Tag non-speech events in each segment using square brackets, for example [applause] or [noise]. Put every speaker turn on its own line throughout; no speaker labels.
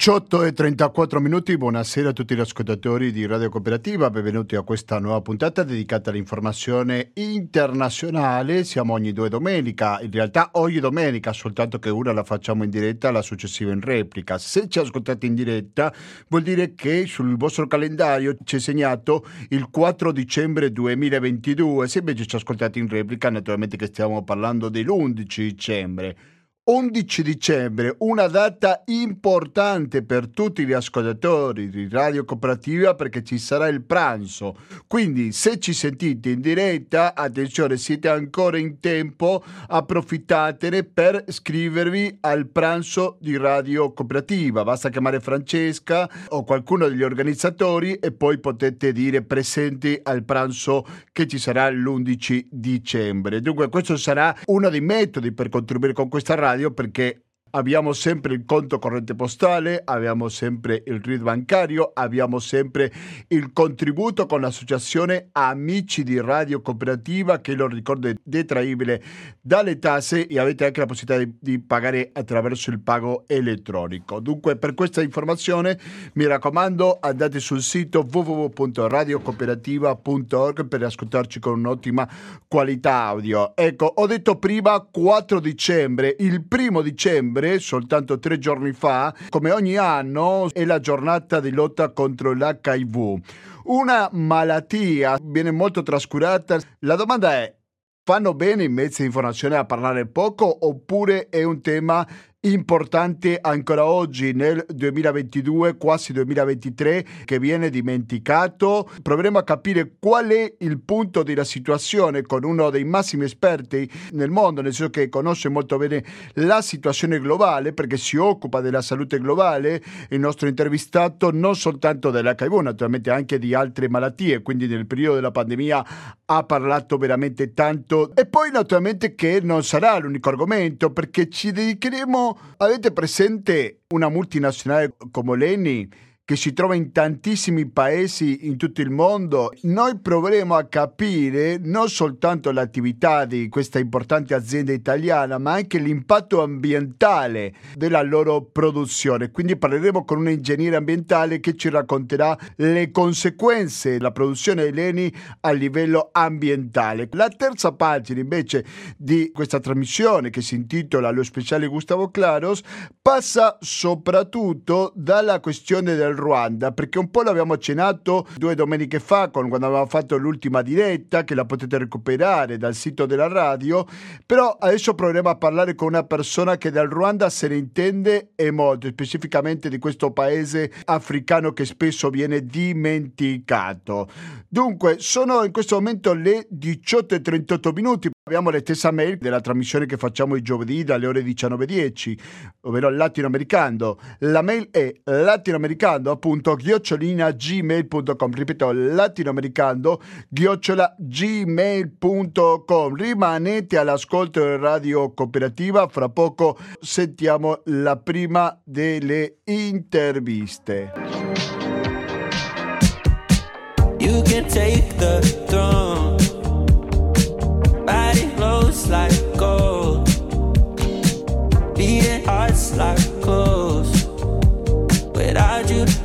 18 e 34 minuti, buonasera a tutti gli ascoltatori di Radio Cooperativa, benvenuti a questa nuova puntata dedicata all'informazione internazionale. Siamo ogni due domenica, in realtà ogni domenica, soltanto che una la facciamo in diretta, la successiva in replica. Se ci ascoltate in diretta vuol dire che sul vostro calendario c'è segnato il 4 dicembre 2022, se invece ci ascoltate in replica naturalmente che stiamo parlando dell'11 dicembre. 11 dicembre, una data importante per tutti gli ascoltatori di Radio Cooperativa perché ci sarà il pranzo. Quindi se ci sentite in diretta, attenzione, siete ancora in tempo, approfittatene per iscrivervi al pranzo di Radio Cooperativa. Basta chiamare Francesca o qualcuno degli organizzatori e poi potete dire presenti al pranzo che ci sarà l'11 dicembre. Dunque questo sarà uno dei metodi per contribuire con questa radio radio perché abbiamo sempre il conto corrente postale, abbiamo sempre il RID bancario, abbiamo sempre il contributo con l'associazione Amici di Radio Cooperativa che lo ricordo è detraibile dalle tasse e avete anche la possibilità di, di pagare attraverso il pago elettronico. Dunque per questa informazione mi raccomando andate sul sito www.radiocooperativa.org per ascoltarci con un'ottima qualità audio. Ecco, ho detto prima 4 dicembre, il primo dicembre dicembre, soltanto tre giorni fa, come ogni anno, è la giornata di lotta contro l'HIV. Una malattia viene molto trascurata. La domanda è, fanno bene i mezzi di informazione a parlare poco oppure è un tema importante ancora oggi nel 2022, quasi 2023, che viene dimenticato. Proveremo a capire qual è il punto della situazione con uno dei massimi esperti nel mondo, nel senso che conosce molto bene la situazione globale perché si occupa della salute globale, il nostro intervistato non soltanto dell'HIV, naturalmente anche di altre malattie, quindi nel periodo della pandemia ha parlato veramente tanto e poi naturalmente che non sarà l'unico argomento perché ci dedicheremo avete presente una multinazionale come l'ENI che si trova in tantissimi paesi in tutto il mondo, noi proveremo a capire non soltanto l'attività di questa importante azienda italiana, ma anche l'impatto ambientale della loro produzione. Quindi parleremo con un ingegnere ambientale che ci racconterà le conseguenze della produzione dell'ENI a livello ambientale. La terza pagina invece di questa trasmissione che si intitola Lo speciale Gustavo Claros passa soprattutto dalla questione del Ruanda, perché un po' l'abbiamo accennato due domeniche fa quando avevamo fatto l'ultima diretta, che la potete recuperare dal sito della radio, però adesso proveremo a parlare con una persona che dal Ruanda se ne intende e molto, specificamente di questo paese africano che spesso viene dimenticato. Dunque, sono in questo momento le 18.38 minuti. Abbiamo la stessa mail della trasmissione che facciamo i giovedì dalle ore 19.10, ovvero latinoamericano. La mail è latinoamericano appunto ghiocciolina gmail.com. Ripeto, latinoamericano ghiocciolina gmail.com. Rimanete all'ascolto del radio cooperativa. Fra poco sentiamo la prima delle interviste. You can take the throne. Body flows like gold. Beating hearts like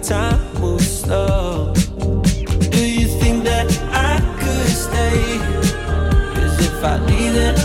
time moves slow. Do you think that I could stay? Cause if I leave, then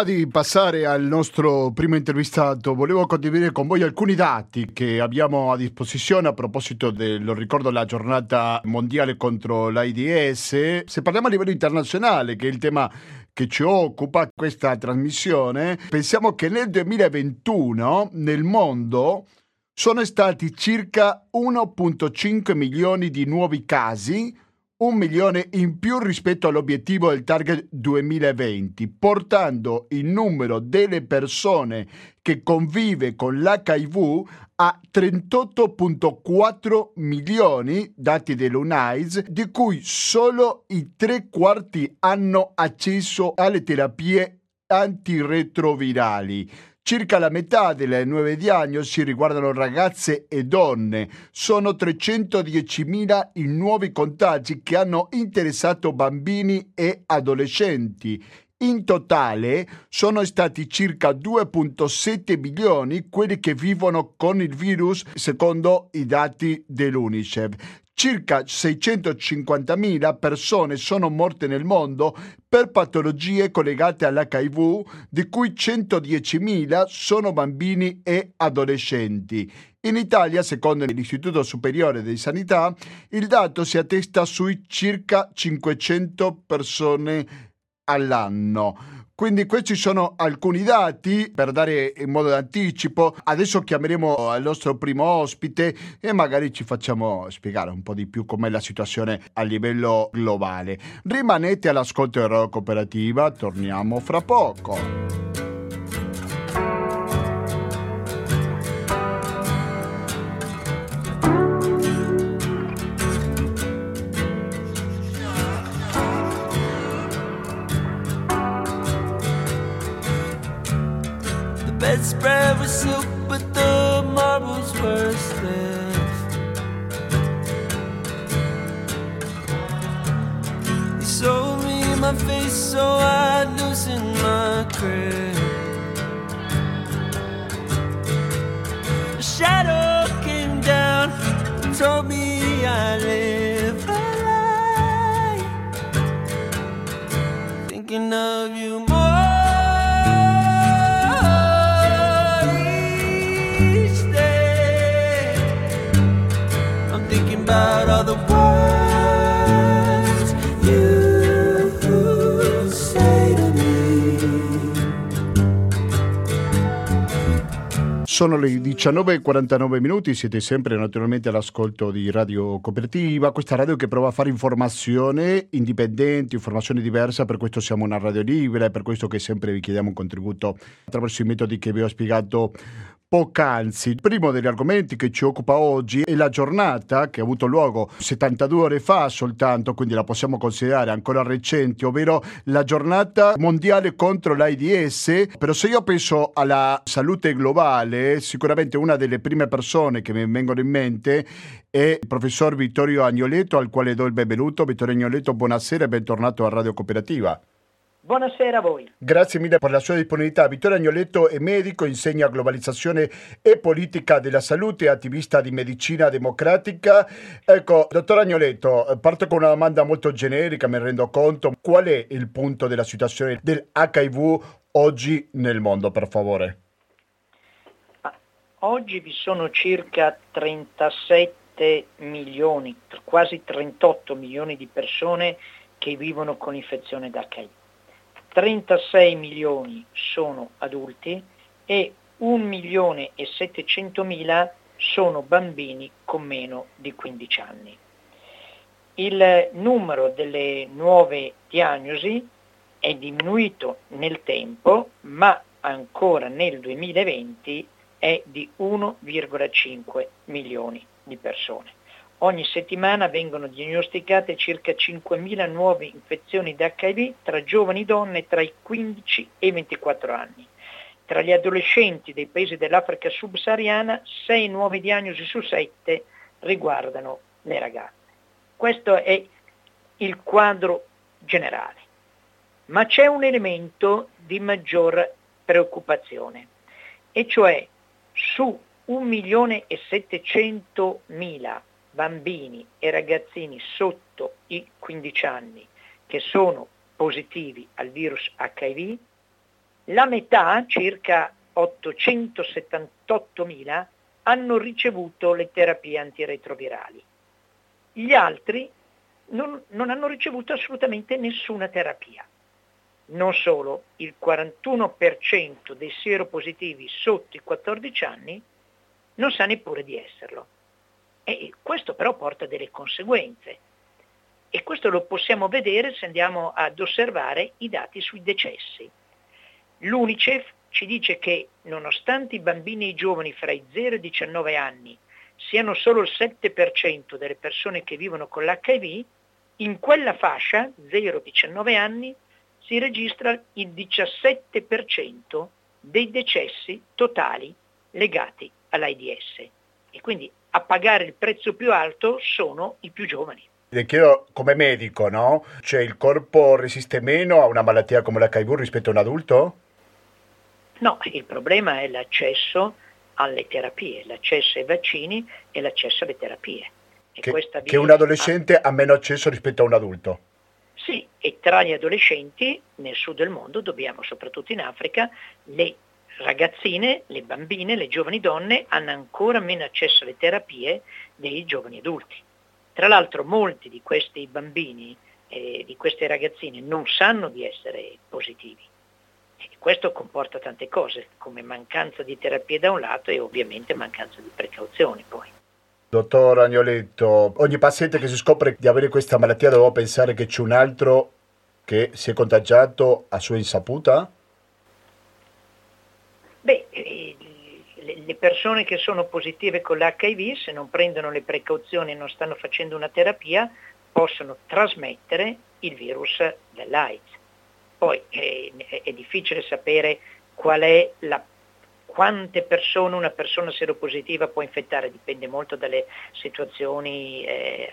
Prima di passare al nostro primo intervistato, volevo condividere con voi alcuni dati che abbiamo a disposizione a proposito del, lo ricordo, la giornata mondiale contro l'AIDS. Se parliamo a livello internazionale, che è il tema che ci occupa questa trasmissione, pensiamo che nel 2021 nel mondo sono stati circa 1.5 milioni di nuovi casi, un milione in più rispetto all'obiettivo del target 2020, portando il numero delle persone che convive con l'HIV a 38.4 milioni, dati dell'UNAIDS, di cui solo i tre quarti hanno accesso alle terapie antiretrovirali. Circa la metà delle nuove diagnosi riguardano ragazze e donne. Sono 310.000 i nuovi contagi che hanno interessato bambini e adolescenti. In totale sono stati circa 2.7 milioni quelli che vivono con il virus secondo i dati dell'UNICEF. Circa 650.000 persone sono morte nel mondo per patologie collegate all'HIV, di cui 110.000 sono bambini e adolescenti. In Italia, secondo l'Istituto Superiore di Sanità, il dato si attesta sui circa 500 persone all'anno. Quindi questi sono alcuni dati per dare in modo d'anticipo. Adesso chiameremo il nostro primo ospite e magari ci facciamo spiegare un po' di più com'è la situazione a livello globale. Rimanete all'ascolto della cooperativa, torniamo fra poco. Sono le 19.49 minuti, siete sempre naturalmente all'ascolto di Radio Cooperativa, questa radio che prova a fare informazione indipendente, informazione diversa, per questo siamo una radio libera, per questo che sempre vi chiediamo un contributo attraverso i metodi che vi ho spiegato poc'anzi. Il primo degli argomenti che ci occupa oggi è la giornata che ha avuto luogo 72 ore fa soltanto, quindi la possiamo considerare ancora recente, ovvero la giornata mondiale contro l'AIDS. Però se io penso alla salute globale, sicuramente una delle prime persone che mi vengono in mente è il professor Vittorio Agnoletto, al quale do il benvenuto. Vittorio Agnoletto, buonasera e bentornato a Radio Cooperativa.
Buonasera a voi.
Grazie mille per la sua disponibilità. Vittorio Agnoletto è medico, insegna globalizzazione e politica della salute, attivista di medicina democratica. Ecco, dottor Agnoletto, parto con una domanda molto generica, mi rendo conto. Qual è il punto della situazione del HIV oggi nel mondo, per favore?
Oggi vi sono circa 37 milioni, quasi 38 milioni di persone che vivono con infezione da HIV 36 milioni sono adulti e 1 milione e 700 mila sono bambini con meno di 15 anni. Il numero delle nuove diagnosi è diminuito nel tempo, ma ancora nel 2020 è di 1,5 milioni di persone. Ogni settimana vengono diagnosticate circa 5.000 nuove infezioni da HIV tra giovani donne tra i 15 e i 24 anni. Tra gli adolescenti dei paesi dell'Africa subsahariana, 6 nuove diagnosi su 7 riguardano le ragazze. Questo è il quadro generale. Ma c'è un elemento di maggior preoccupazione, e cioè su 1.700.000 bambini e ragazzini sotto i 15 anni che sono positivi al virus HIV, la metà, circa 878.000, hanno ricevuto le terapie antiretrovirali. Gli altri non, non hanno ricevuto assolutamente nessuna terapia. Non solo, il 41% dei seropositivi sotto i 14 anni non sa neppure di esserlo. E questo però porta delle conseguenze. E questo lo possiamo vedere se andiamo ad osservare i dati sui decessi. L'UNICEF ci dice che nonostante i bambini e i giovani fra i 0 e i 19 anni siano solo il 7% delle persone che vivono con l'HIV, in quella fascia, 0-19 anni, si registra il 17% dei decessi totali legati all'AIDS. E quindi a pagare il prezzo più alto sono i più giovani.
Le chiedo come medico, no? Cioè il corpo resiste meno a una malattia come l'HIV rispetto a un adulto?
No, il problema è l'accesso alle terapie, l'accesso ai vaccini e l'accesso alle terapie.
Che, che, un adolescente ha meno accesso rispetto a un adulto?
Sì, e tra gli adolescenti nel sud del mondo dobbiamo, soprattutto in Africa, le ragazzine, le bambine, le giovani donne hanno ancora meno accesso alle terapie dei giovani adulti. Tra l'altro molti di questi bambini e di queste ragazzine non sanno di essere positivi. E questo comporta tante cose, come mancanza di terapie da un lato e ovviamente mancanza di precauzioni poi.
Dottor Agnoletto, ogni paziente che si scopre di avere questa malattia deve pensare che c'è un altro che si è contagiato a sua insaputa?
Beh, eh, le persone che sono positive con l'HIV, se non prendono le precauzioni e non stanno facendo una terapia, possono trasmettere il virus dell'AIDS. Poi è, è difficile sapere la quante persone una persona seropositiva può infettare dipende molto dalle situazioni eh,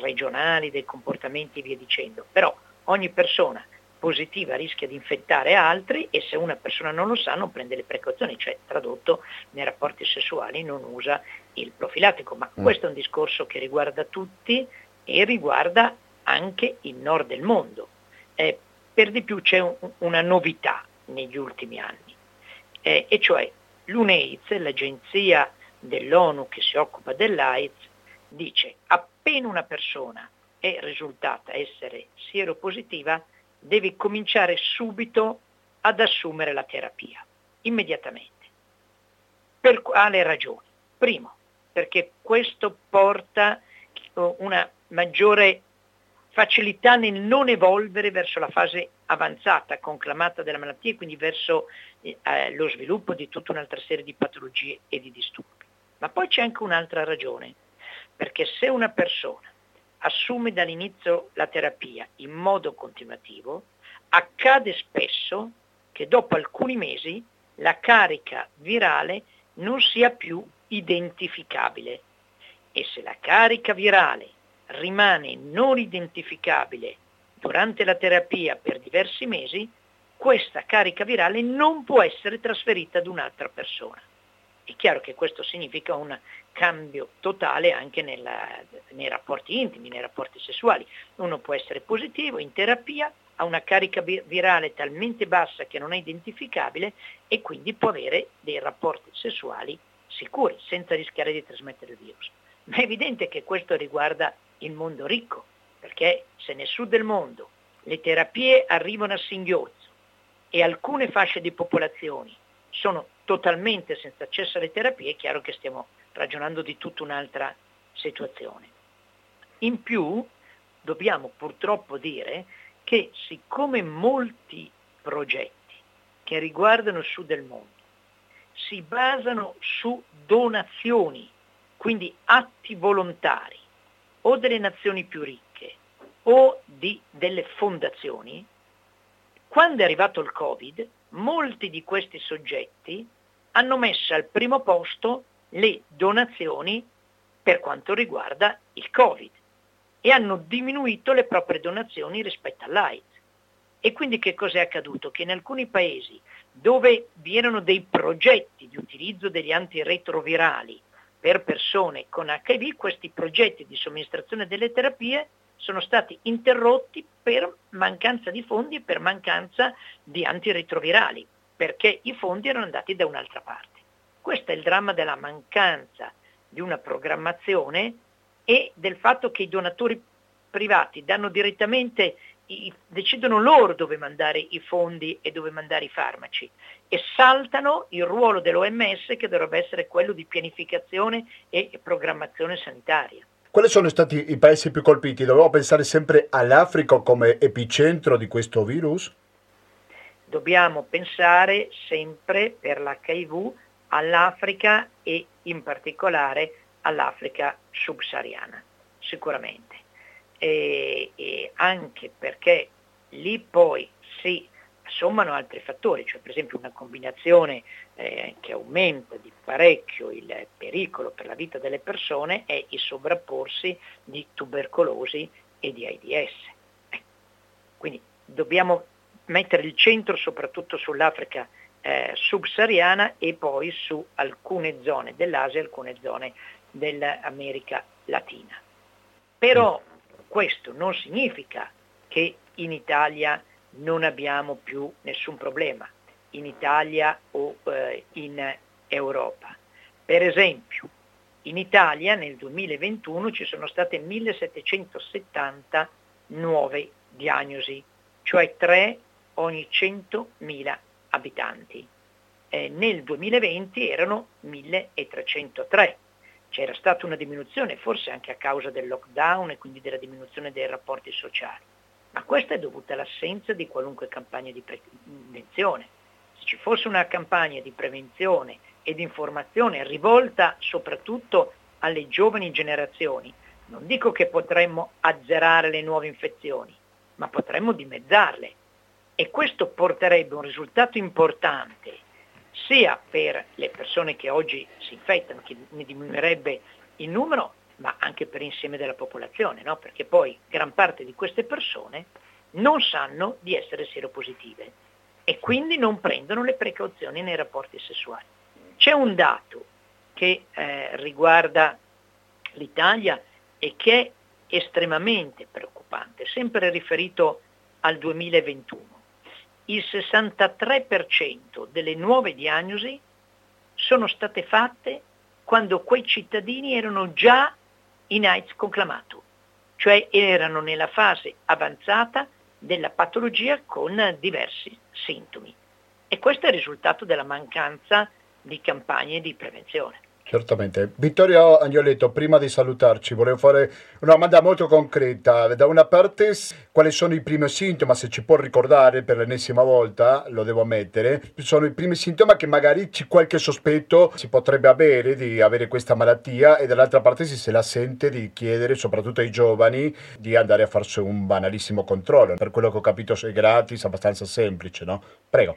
regionali, dai comportamenti e via dicendo, però ogni persona positiva rischia di infettare altri e se una persona non lo sa non prende le precauzioni, cioè tradotto nei rapporti sessuali non usa il profilattico, ma mm. questo è un discorso che riguarda tutti e riguarda anche il nord del mondo. Eh, per di più c'è un, una novità negli ultimi anni, eh, e cioè l'UNAIDS, l'agenzia dell'ONU che si occupa dell'AIDS, dice appena una persona è risultata essere sieropositiva, deve cominciare subito ad assumere la terapia, immediatamente. Per quale ragione? Primo, perché questo porta una maggiore facilità nel non evolvere verso la fase avanzata, conclamata della malattia, e quindi verso eh, lo sviluppo di tutta un'altra serie di patologie e di disturbi. Ma poi c'è anche un'altra ragione, perché se una persona assume dall'inizio la terapia in modo continuativo, accade spesso che dopo alcuni mesi la carica virale non sia più identificabile e se la carica virale rimane non identificabile durante la terapia per diversi mesi, questa carica virale non può essere trasferita ad un'altra persona. È chiaro che questo significa un cambio totale anche nella, nei rapporti intimi, nei rapporti sessuali. Uno può essere positivo in terapia, ha una carica virale talmente bassa che non è identificabile e quindi può avere dei rapporti sessuali sicuri, senza rischiare di trasmettere il virus. Ma è evidente che questo riguarda il mondo ricco, perché se nel sud del mondo le terapie arrivano a singhiozzo e alcune fasce di popolazioni sono totalmente senza accesso alle terapie, è chiaro che stiamo ragionando di tutta un'altra situazione. In più dobbiamo purtroppo dire che siccome molti progetti che riguardano il sud del mondo si basano su donazioni, quindi atti volontari, o delle nazioni più ricche o di, delle fondazioni, quando è arrivato il Covid, molti di questi soggetti hanno messo al primo posto le donazioni per quanto riguarda il Covid e hanno diminuito le proprie donazioni rispetto all'AIDS. E quindi che cos'è accaduto? Che in alcuni paesi dove vi erano dei progetti di utilizzo degli antiretrovirali per persone con HIV, questi progetti di somministrazione delle terapie sono stati interrotti per mancanza di fondi e per mancanza di antiretrovirali, perché i fondi erano andati da un'altra parte. Questo è il dramma della mancanza di una programmazione e del fatto che i donatori privati danno direttamente decidono loro dove mandare i fondi e dove mandare i farmaci e saltano il ruolo dell'OMS che dovrebbe essere quello di pianificazione e programmazione sanitaria.
Quali sono stati i paesi più colpiti? Dobbiamo pensare sempre all'Africa come epicentro di questo virus?
Dobbiamo pensare sempre per l'HIV all'Africa e in particolare all'Africa subsahariana, sicuramente. E, e anche perché lì poi si sommano altri fattori, cioè per esempio una combinazione eh, che aumenta di parecchio il pericolo per la vita delle persone è il sovrapporsi di tubercolosi e di AIDS. Quindi dobbiamo mettere il centro soprattutto sull'Africa eh, subsahariana e poi su alcune zone dell'Asia e alcune zone dell'America Latina. Però questo non significa che in Italia non abbiamo più nessun problema, in Italia o eh, in Europa. Per esempio, in Italia nel 2021 ci sono state 1770 nuove diagnosi, cioè 3 ogni 100.000 abitanti. Eh, nel 2020 erano 1303. C'era stata una diminuzione, forse anche a causa del lockdown e quindi della diminuzione dei rapporti sociali, ma questa è dovuta all'assenza di qualunque campagna di prevenzione. Se ci fosse una campagna di prevenzione e di informazione rivolta soprattutto alle giovani generazioni, non dico che potremmo azzerare le nuove infezioni, ma potremmo dimezzarle e questo porterebbe un risultato importante sia per le persone che oggi si infettano, che ne diminuirebbe il numero, ma anche per l'insieme della popolazione, no? perché poi gran parte di queste persone non sanno di essere seropositive e quindi non prendono le precauzioni nei rapporti sessuali. C'è un dato che eh, riguarda l'Italia e che è estremamente preoccupante, sempre riferito al 2021 il 63% delle nuove diagnosi sono state fatte quando quei cittadini erano già in AIDS conclamato, cioè erano nella fase avanzata della patologia con diversi sintomi. E questo è il risultato della mancanza di campagne di prevenzione.
Certamente. Vittorio Agnoletto, prima di salutarci, volevo fare una domanda molto concreta. Da una parte, quali sono i primi sintomi, se ci può ricordare per l'ennesima volta, lo devo ammettere, sono i primi sintomi che magari c'è qualche sospetto si potrebbe avere di avere questa malattia e dall'altra parte si se la sente di chiedere, soprattutto ai giovani, di andare a farsi un banalissimo controllo. Per quello che ho capito è gratis, abbastanza semplice, no? Prego.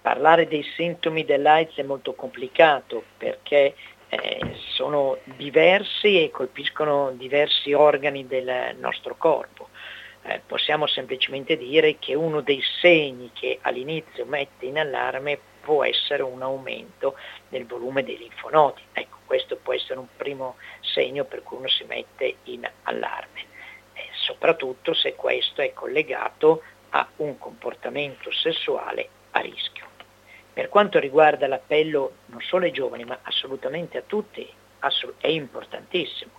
Parlare dei sintomi dell'AIDS è molto complicato perché eh, sono diversi e colpiscono diversi organi del nostro corpo. Eh, possiamo semplicemente dire che uno dei segni che all'inizio mette in allarme può essere un aumento del volume dei linfonodi. Ecco, questo può essere un primo segno per cui uno si mette in allarme, eh, soprattutto se questo è collegato a un comportamento sessuale a rischio. Per quanto riguarda l'appello non solo ai giovani, ma assolutamente a tutti, è importantissimo,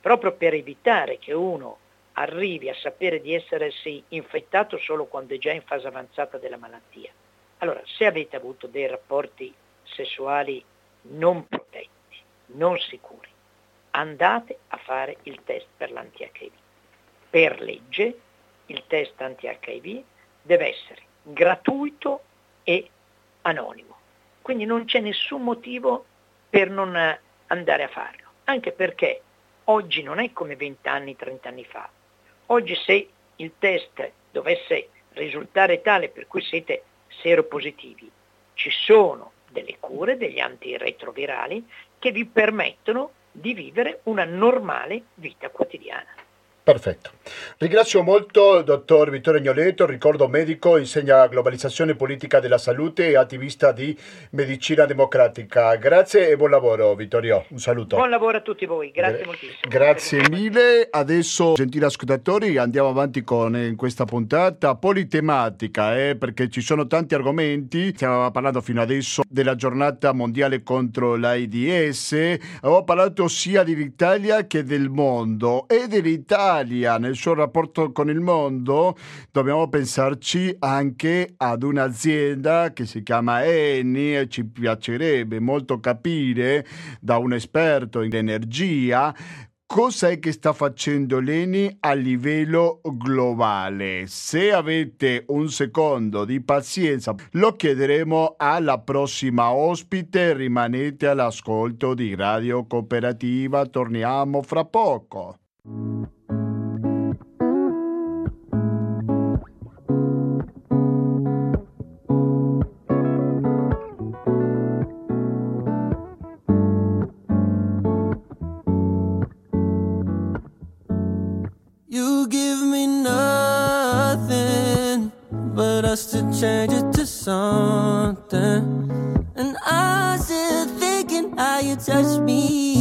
proprio per evitare che uno arrivi a sapere di essersi infettato solo quando è già in fase avanzata della malattia. Allora, se avete avuto dei rapporti sessuali non protetti, non sicuri, andate a fare il test per l'anti-HIV. Per legge il test anti-HIV deve essere gratuito e anonimo. Quindi non c'è nessun motivo per non andare a farlo, anche perché oggi non è come 20 anni, 30 anni fa. Oggi se il test dovesse risultare tale per cui siete seropositivi, ci sono delle cure, degli antiretrovirali che vi permettono di vivere una normale vita quotidiana.
Perfetto. Ringrazio molto il dottor Vittorio Agnoleto, ricordo medico, insegna globalizzazione politica della salute e attivista di medicina democratica. Grazie e buon lavoro Vittorio, un saluto.
Buon lavoro a tutti voi, grazie Gra- moltissimo.
Grazie mille. Adesso, gentili ascoltatori, andiamo avanti con eh, questa puntata politematica, eh, perché ci sono tanti argomenti. Stiamo parlando fino adesso della giornata mondiale contro l'AIDS, avevo parlato sia dell'Italia che del mondo e dell'Italia l'Italia nel suo rapporto con il mondo, dobbiamo pensarci anche ad un'azienda che si chiama Eni e ci piacerebbe molto capire da un esperto in energia cosa è che sta facendo l'ENI a livello globale. Se avete un secondo di pazienza, lo chiederemo alla prossima ospite. Rimanete all'ascolto di Radio Cooperativa, torniamo fra poco.
Change it to something. And I still thinking how you touch me,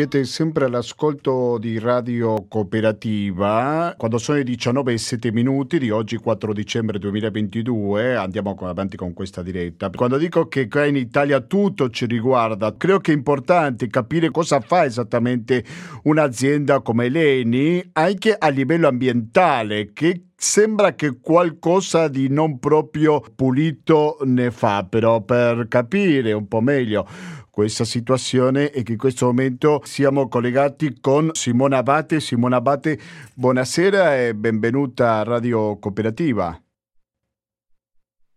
Siete sempre all'ascolto di Radio Cooperativa. Quando sono le 19 e 7 minuti di oggi, 4 dicembre 2022, andiamo avanti con questa diretta. Quando dico che qua in Italia tutto ci riguarda, credo che è importante capire cosa fa esattamente un'azienda come l'ENI, anche a livello ambientale, che sembra che qualcosa di non proprio pulito ne fa, però per capire un po' meglio questa situazione e che in questo momento siamo collegati con Simona Abate. Simona Abate, buonasera e benvenuta a Radio Cooperativa.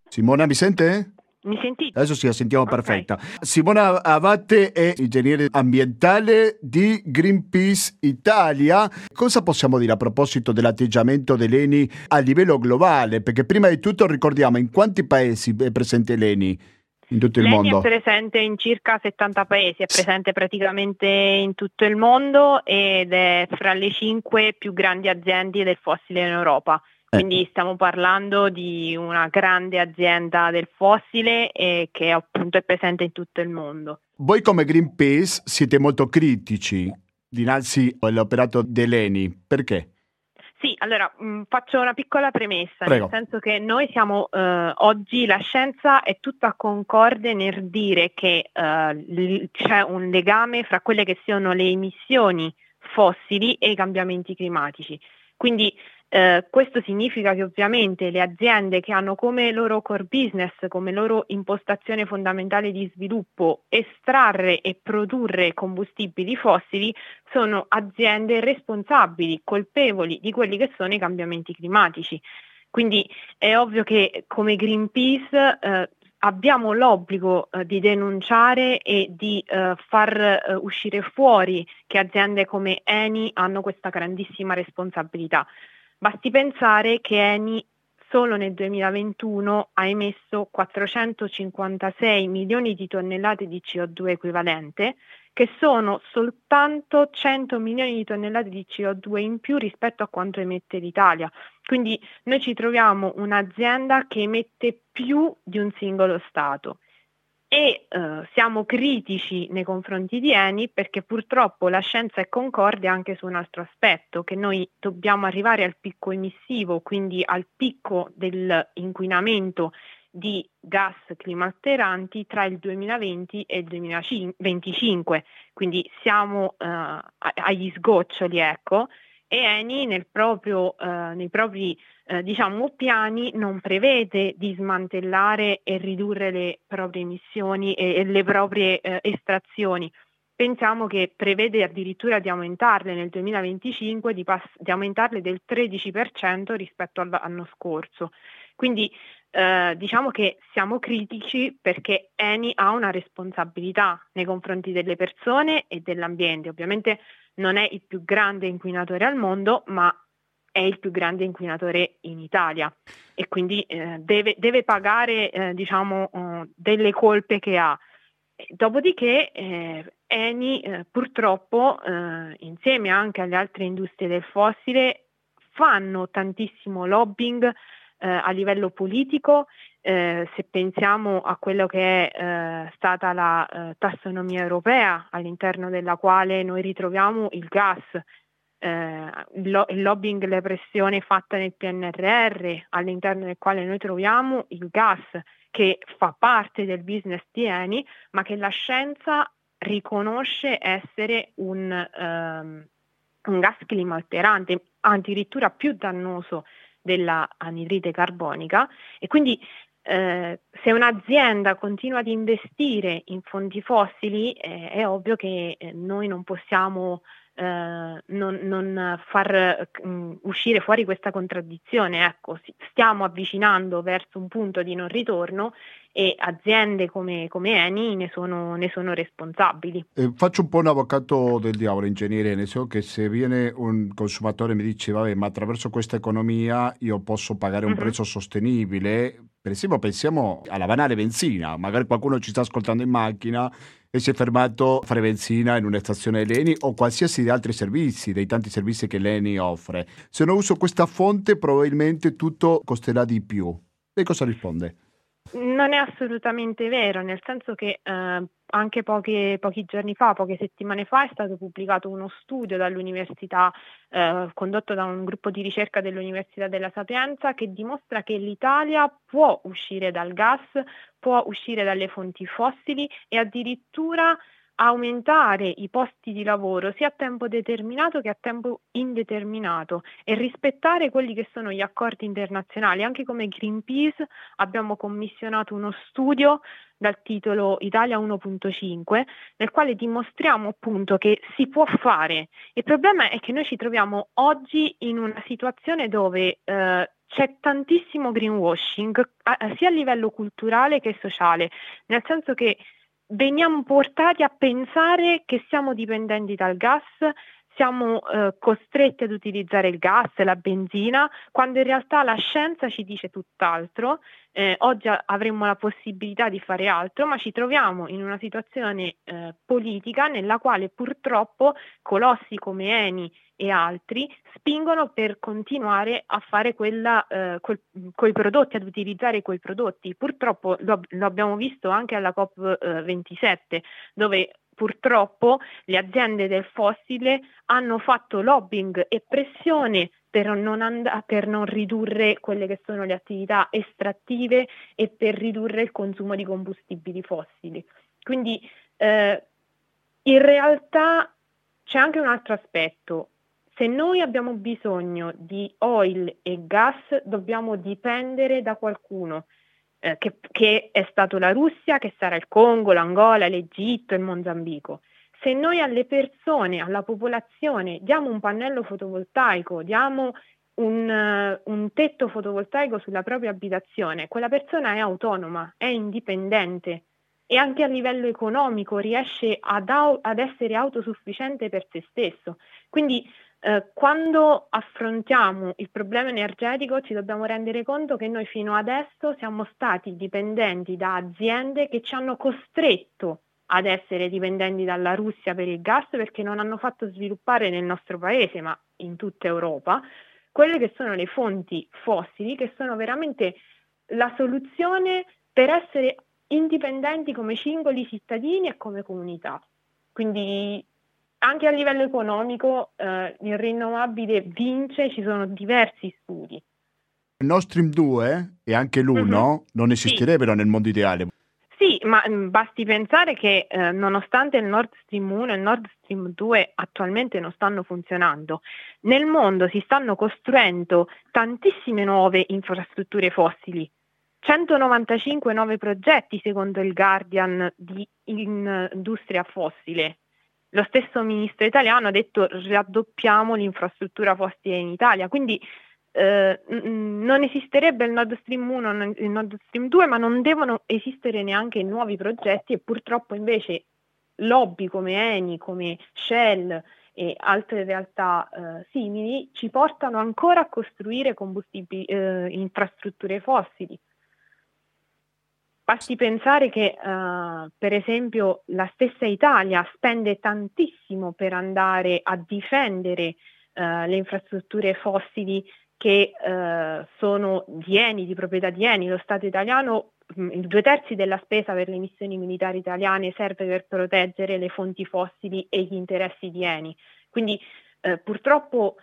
Simona, mi sente?
Mi sentite?
Adesso sì, la sentiamo okay. perfetta. Simona Abate è ingegnere ambientale di Greenpeace Italia. Cosa possiamo dire a proposito dell'atteggiamento dell'ENI a livello globale? Perché prima di tutto ricordiamo in quanti paesi è presente l'ENI? In tutto il
L'ENI
mondo?
è presente in circa 70 paesi, è presente praticamente in tutto il mondo ed è fra le cinque più grandi aziende del fossile in Europa. Eh. Quindi stiamo parlando di una grande azienda del fossile eh, che appunto è presente in tutto il mondo.
Voi come Greenpeace siete molto critici dinanzi all'operato dell'ENI, perché?
Sì, allora mh, mm, faccio una piccola premessa,
Prego.
nel senso che noi siamo eh, oggi, la scienza è tutta concorde nel dire che eh, l- c'è un legame fra quelle che sono le emissioni fossili e i cambiamenti climatici. Quindi eh, questo significa che ovviamente le aziende che hanno come loro core business, come loro impostazione fondamentale di sviluppo, estrarre e produrre combustibili fossili, sono aziende responsabili, colpevoli di quelli che sono i cambiamenti climatici. Quindi è ovvio che come Greenpeace eh, abbiamo l'obbligo eh, di denunciare e di eh, far eh, uscire fuori che aziende come Eni hanno questa grandissima responsabilità. Basti pensare che Eni solo nel 2021 ha emesso 456 milioni di tonnellate di CO2 equivalente, che sono soltanto 100 milioni di tonnellate di CO2 in più rispetto a quanto emette l'Italia. Quindi noi ci troviamo un'azienda che emette più di un singolo Stato e eh, siamo critici nei confronti di Eni perché purtroppo la scienza è concorde anche su un altro aspetto, che noi dobbiamo arrivare al picco emissivo, quindi al picco dell'inquinamento di gas climalteranti tra il 2020 e il 2025, quindi siamo eh, agli sgoccioli, ecco, e Eni proprio, eh, nei propri eh, diciamo, piani non prevede di smantellare e ridurre le proprie emissioni e, e le proprie eh, estrazioni. Pensiamo che prevede addirittura di aumentarle nel 2025, di, pass- di aumentarle del 13% rispetto all'anno scorso. Quindi eh, diciamo che siamo critici perché Eni ha una responsabilità nei confronti delle persone e dell'ambiente. Ovviamente non è il più grande inquinatore al mondo, ma è il più grande inquinatore in Italia e quindi eh, deve, deve, pagare eh, diciamo, uh, delle colpe che ha. Dopodiché eh, Eni eh, purtroppo eh, insieme anche alle altre industrie del fossile fanno tantissimo lobbying eh, a livello politico, eh, se pensiamo a quello che è eh, stata la eh, tassonomia europea all'interno della quale noi ritroviamo il gas, eh, lo- il lobbying, le pressioni fatte nel PNRR, all'interno del quale noi troviamo il gas che fa parte del business di Eni, ma che la scienza riconosce essere un, um, un gas climalterante, addirittura più dannoso della anidride carbonica. E quindi eh, se un'azienda continua ad investire in fonti fossili eh, è ovvio che eh, noi non possiamo eh, non, non, far mh, mm, uscire fuori questa contraddizione. Ecco, stiamo avvicinando verso un punto di non ritorno e aziende come, come Eni ne sono, ne sono responsabili.
Eh, faccio un po' un avvocato del diavolo, ingegnere, senso che se viene un consumatore e mi dice, vabbè, ma attraverso questa economia io posso pagare un uh-huh. prezzo sostenibile, per esempio pensiamo alla banale benzina, magari qualcuno ci sta ascoltando in macchina e si è fermato a fare benzina in una stazione Leni o qualsiasi altri servizi, dei tanti servizi che Leni offre. Se non uso questa fonte probabilmente tutto costerà di più. E cosa risponde?
Non è assolutamente vero, nel senso che eh, anche pochi, pochi, giorni fa, poche settimane fa, è stato pubblicato uno studio dall'università, eh, condotto da un gruppo di ricerca dell'Università della Sapienza, che dimostra che l'Italia può uscire dal gas, può uscire dalle fonti fossili e addirittura aumentare i posti di lavoro sia a tempo determinato che a tempo indeterminato e rispettare quelli che sono gli accordi internazionali. Anche come Greenpeace abbiamo commissionato uno studio dal titolo Italia 1.5 nel quale dimostriamo appunto che si può fare. Il problema è che noi ci troviamo oggi in una situazione dove eh, c'è tantissimo greenwashing eh, sia a livello culturale che sociale, nel senso che veniamo portati a pensare che siamo dipendenti dal gas, siamo eh, costretti ad utilizzare il gas, la benzina, quando in realtà la scienza ci dice tutt'altro. Eh, oggi avremmo la possibilità di fare altro, ma ci troviamo in una situazione eh, politica nella quale purtroppo colossi come Eni e altri spingono per continuare a fare quella, eh, quel, quei prodotti, ad utilizzare quei prodotti. Purtroppo lo, lo abbiamo visto anche alla COP27, eh, dove purtroppo le aziende del fossile hanno fatto lobbying e pressione per non, and- per non, ridurre quelle che sono le attività estrattive e per ridurre il consumo di combustibili fossili. Quindi eh, in realtà c'è anche un altro aspetto, se noi abbiamo bisogno di oil e gas, dobbiamo dipendere da qualcuno, eh, che, che è stato la Russia, che sarà il Congo, l'Angola, l'Egitto, il Mozambico. Se noi alle persone, alla popolazione, diamo un pannello fotovoltaico, diamo un, uh, un, tetto fotovoltaico sulla propria abitazione, quella persona è autonoma, è indipendente e anche a livello economico riesce ad, au- ad essere autosufficiente per se stesso. Quindi eh, quando affrontiamo il problema energetico ci dobbiamo rendere conto che noi fino adesso siamo stati dipendenti da aziende che ci hanno costretto ad essere dipendenti dalla Russia per il gas perché non hanno fatto sviluppare nel nostro paese, ma in tutta Europa, quelle che sono le fonti fossili, che sono veramente la soluzione per essere indipendenti come singoli cittadini e come comunità. Quindi anche a livello economico eh, il rinnovabile vince, ci sono diversi studi.
Il Nord Stream 2 e anche l'1 mm-hmm. non esisterebbero sì. nel mondo ideale.
Sì, ma mh, mm, basti pensare che eh, nonostante il Nord Stream 1 e il Nord Stream 2 attualmente non stanno funzionando, nel mondo si stanno costruendo tantissime nuove infrastrutture fossili. 195 nuovi progetti secondo il Guardian di industria fossile lo stesso ministro italiano ha detto raddoppiamo l'infrastruttura fossile in Italia, quindi eh, non esisterebbe il Nord Stream 1 e il Nord Stream 2, ma non devono esistere neanche nuovi progetti e purtroppo invece lobby come Eni, come Shell e altre realtà eh, simili ci portano ancora a costruire eh, infrastrutture fossili. Basti pensare che uh, per esempio la stessa Italia spende tantissimo per andare a difendere uh, le infrastrutture fossili che uh, sono di Eni, di proprietà di Eni. Lo Stato italiano, mh, mm, due terzi della spesa per le missioni militari italiane serve per proteggere le fonti fossili e gli interessi di Eni. Quindi purtroppo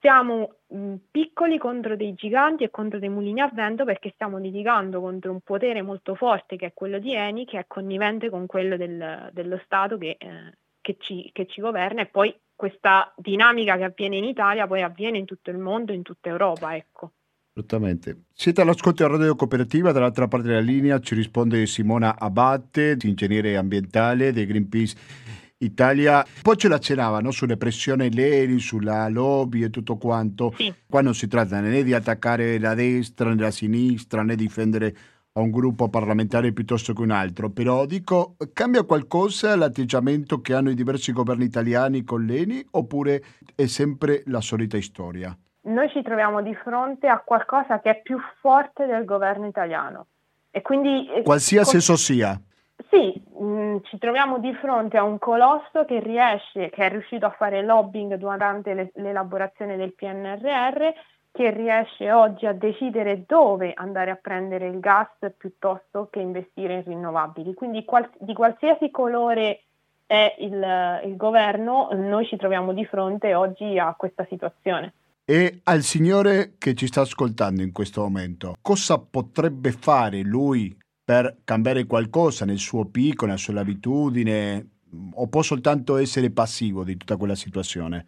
siamo mh, piccoli contro dei giganti e contro dei mulini a vento perché stiamo litigando contro un potere molto forte che è quello di Eni, che è connivente con quello del, dello Stato che, eh, che, ci, che ci governa e poi questa dinamica che avviene in Italia poi avviene in tutto il mondo, in tutta Europa. Ecco.
Assolutamente. Siete all'ascolto di Radio Cooperativa, dall'altra parte della linea ci risponde Simona Abate, ingegnere ambientale di Greenpeace Italia. Poi ce la cenava sulle pressioni Leri, sulla lobby e tutto quanto.
Sì.
Qua non si tratta né di attaccare la destra né la sinistra né difendere a un gruppo parlamentare piuttosto che un altro, però dico, cambia qualcosa l'atteggiamento che hanno i diversi governi italiani con l'ENI oppure è sempre la solita storia?
Noi ci troviamo di fronte a qualcosa che è più forte del governo italiano. E quindi,
eh, Qualsiasi esso sia.
Sì, mh, mm, ci troviamo di fronte a un colosso che riesce, che è riuscito a fare lobbying durante le, l'elaborazione del PNRR, che riesce oggi a decidere dove andare a prendere il gas piuttosto che investire in rinnovabili. Quindi qual- di qualsiasi colore è il, il governo, noi ci troviamo di fronte oggi a questa situazione.
E al signore che ci sta ascoltando in questo momento, cosa potrebbe fare lui per cambiare qualcosa nel suo picco, nella sua abitudine, o può soltanto essere passivo di tutta quella situazione?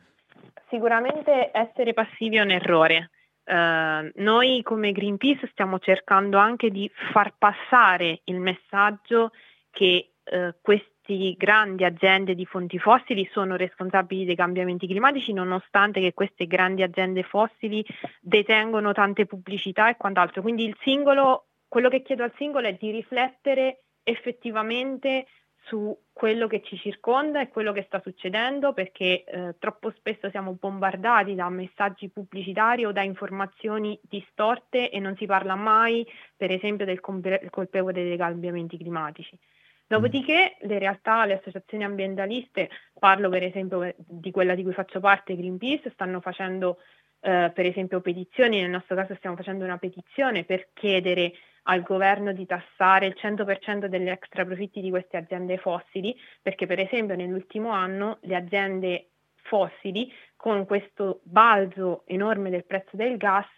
Sicuramente essere passivi è un errore. Uh, noi come Greenpeace stiamo cercando anche di far passare il messaggio che uh, queste grandi aziende di fonti fossili sono responsabili dei cambiamenti climatici, nonostante che queste grandi aziende fossili detengono tante pubblicità e quant'altro. Quindi il singolo quello che chiedo al singolo è di riflettere effettivamente su quello che ci circonda e quello che sta succedendo perché eh, troppo spesso siamo bombardati da messaggi pubblicitari o da informazioni distorte e non si parla mai per esempio del colpevole dei cambiamenti climatici. Dopodiché le realtà, le associazioni ambientaliste, parlo per esempio di quella di cui faccio parte, Greenpeace, stanno facendo eh, per esempio petizioni, nel nostro caso stiamo facendo una petizione per chiedere al governo di tassare il 100% degli extra profitti di queste aziende fossili, perché per esempio nell'ultimo anno le aziende fossili con questo balzo enorme del prezzo del gas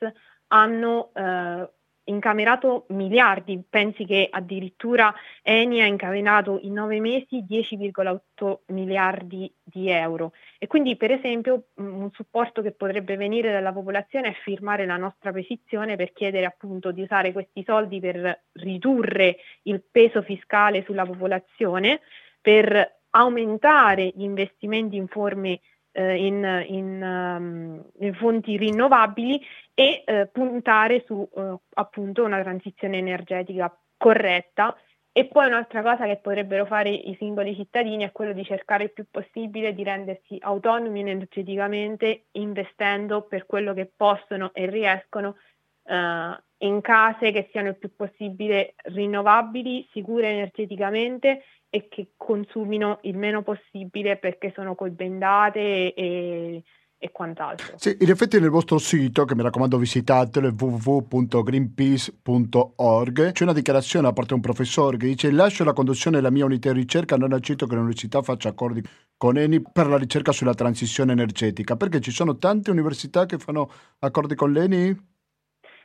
hanno eh, incamerato miliardi, pensi che addirittura Eni ha incamerato in nove mesi 10,8 miliardi di euro. E quindi per esempio un supporto che potrebbe venire dalla popolazione è firmare la nostra petizione per chiedere appunto di usare questi soldi per ridurre il peso fiscale sulla popolazione, per aumentare gli investimenti in forme in, in, um, in, fonti rinnovabili e eh, puntare su eh, appunto una transizione energetica corretta. E poi un'altra cosa che potrebbero fare i singoli cittadini è quello di cercare il più possibile di rendersi autonomi energeticamente investendo per quello che possono e riescono eh, in case che siano il più possibile rinnovabili, sicure energeticamente e che consumino il meno possibile perché sono coibendate e, e, quant'altro.
Sì, in effetti nel vostro sito, che mi raccomando visitatelo, www.greenpeace.org, c'è una dichiarazione da parte di un professore che dice lascio la conduzione della mia unità di ricerca, non accetto che l'università faccia accordi con Eni per la ricerca sulla transizione energetica, perché ci sono tante università che fanno accordi con l'Eni?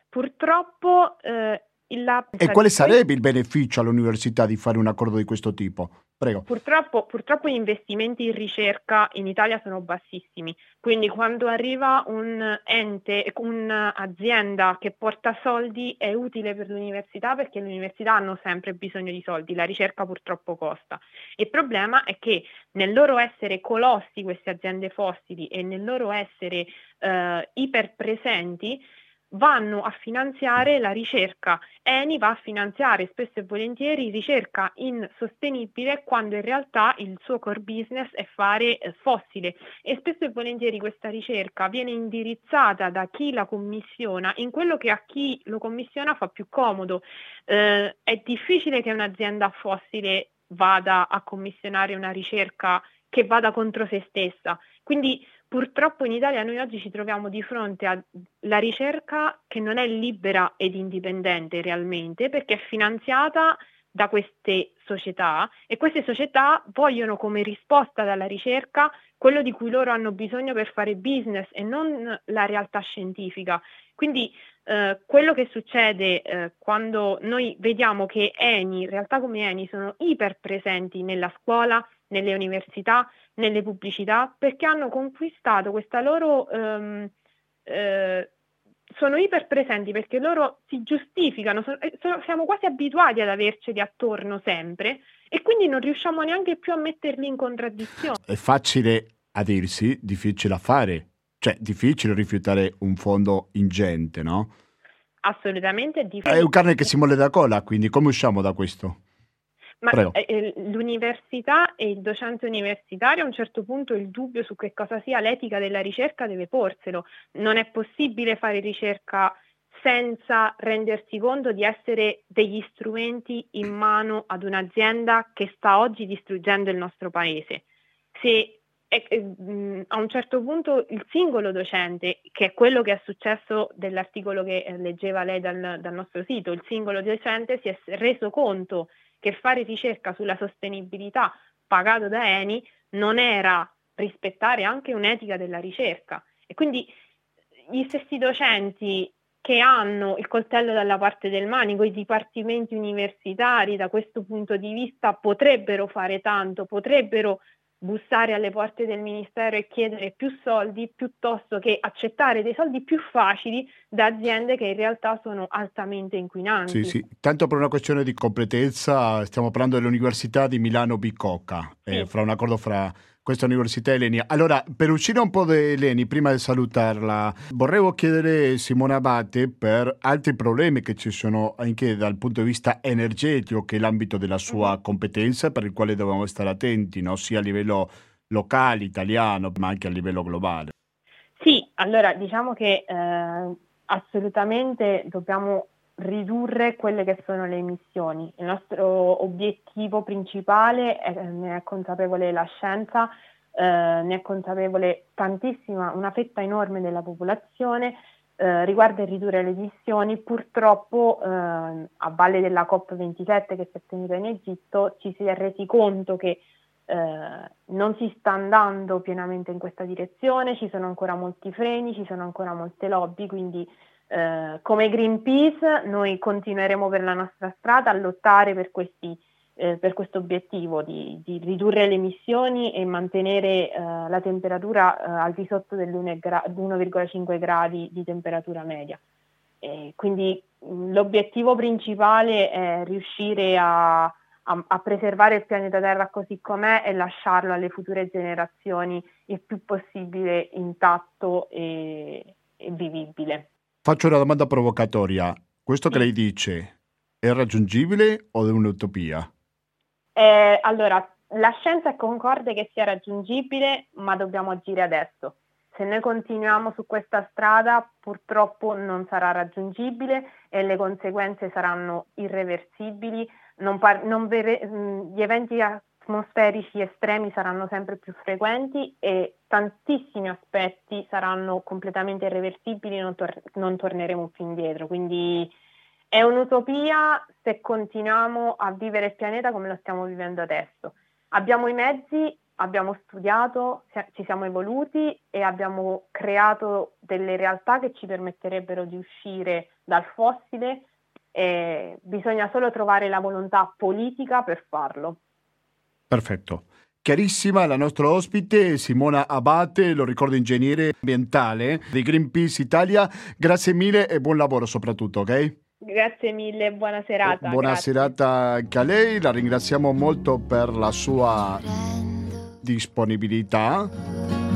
Purtroppo eh, la...
E quale sarebbe il beneficio all'università di fare un accordo di questo tipo? Prego.
Purtroppo, purtroppo, gli investimenti in ricerca in Italia sono bassissimi, quindi quando arriva un ente, un'azienda che porta soldi è utile per l'università perché le università hanno sempre bisogno di soldi, la ricerca purtroppo costa. Il problema è che nel loro essere colossi queste aziende fossili e nel loro essere eh, iperpresenti, vanno a finanziare la ricerca. Eni va a finanziare spesso e volentieri ricerca in sostenibile quando in realtà il suo core business è fare eh, fossile e spesso e volentieri questa ricerca viene indirizzata da chi la commissiona in quello che a chi lo commissiona fa più comodo. Eh, è difficile che un'azienda fossile vada a commissionare una ricerca che vada contro se stessa. Quindi Purtroppo in Italia noi oggi ci troviamo di fronte alla ricerca che non è libera ed indipendente realmente perché è finanziata da queste società e queste società vogliono come risposta dalla ricerca quello di cui loro hanno bisogno per fare business e non la realtà scientifica. Quindi eh, quello che succede eh, quando noi vediamo che Eni, realtà come Eni, sono iper presenti nella scuola, nelle università, nelle pubblicità, perché hanno conquistato questa loro... Um, eh, sono iper presenti perché loro si giustificano, sono, eh, sono, siamo quasi abituati ad averceli attorno sempre e quindi non riusciamo neanche più a metterli in contraddizione.
È facile a dirsi, difficile a fare, cioè difficile rifiutare un fondo ingente, no?
Assolutamente difficile.
È un carne che si molle da cola, quindi come usciamo da questo?
Ma eh, eh, l'università e il docente universitario a un certo punto il dubbio su che cosa sia l'etica della ricerca deve porselo. Non è possibile fare ricerca senza rendersi conto di essere degli strumenti in mano ad un'azienda che sta oggi distruggendo il nostro paese. Se e, e, a un certo punto il singolo docente, che è quello che è successo dell'articolo che eh, leggeva lei dal, dal, nostro sito, il singolo docente si è reso conto che fare ricerca sulla sostenibilità pagato da Eni non era rispettare anche un'etica della ricerca. E quindi gli stessi docenti che hanno il coltello dalla parte del manico, i dipartimenti universitari da questo punto di vista potrebbero fare tanto, potrebbero bussare alle porte del ministero e chiedere più soldi piuttosto che accettare dei soldi più facili da aziende che in realtà sono altamente inquinanti.
Sì, sì, tanto per una questione di competenza stiamo parlando dell'Università di Milano Bicocca, eh, sì. eh, fra un accordo fra questa università Eleni. Allora, per uscire un po' da Eleni, prima di salutarla, vorrei chiedere a Simona Abate per altri problemi che ci sono anche dal punto di vista energetico, che è l'ambito della sua mm-hmm. competenza, per il quale dobbiamo stare attenti, no? sia a livello locale, italiano, ma anche a livello globale.
Sì, allora diciamo che eh, assolutamente dobbiamo ridurre quelle che sono le emissioni. Il nostro obiettivo principale, è, ne è consapevole la scienza, eh, ne è consapevole tantissima, una fetta enorme della popolazione, eh, riguarda il ridurre le emissioni. Purtroppo eh, a valle della COP27 che si è tenuta in Egitto ci si è resi conto che eh, non si sta andando pienamente in questa direzione, ci sono ancora molti freni, ci sono ancora molte lobby, quindi eh, come Greenpeace noi continueremo per la nostra strada a lottare per, questi, eh, per questo obiettivo di, di, ridurre le emissioni e mantenere eh, la temperatura eh, al di sotto dell'1,5 gradi di temperatura media. quindi mh, l'obiettivo principale è riuscire a, a, a, preservare il pianeta Terra così com'è e lasciarlo alle future generazioni il più possibile intatto e, e vivibile.
Faccio una domanda provocatoria. Questo che lei dice è raggiungibile o è un'utopia?
Eh, allora, la scienza è concorde che sia raggiungibile, ma dobbiamo agire adesso. Se noi continuiamo su questa strada, purtroppo non sarà raggiungibile e le conseguenze saranno irreversibili. Non par- vere- gli eventi atmosferici estremi saranno sempre più frequenti e tantissimi aspetti saranno completamente irreversibili, non, tor- non torneremo più indietro. Quindi è un'utopia se continuiamo a vivere il pianeta come lo stiamo vivendo adesso. Abbiamo i mezzi, abbiamo studiato, ci siamo evoluti e abbiamo creato delle realtà che ci permetterebbero di uscire dal fossile. E bisogna solo trovare la volontà politica per farlo.
Perfetto. Chiarissima la nostra ospite Simona Abate, lo ricordo ingegnere ambientale di Greenpeace Italia. Grazie mille e buon lavoro soprattutto, ok?
Grazie mille, buona serata.
Buona
grazie.
serata anche a lei, la ringraziamo molto per la sua disponibilità.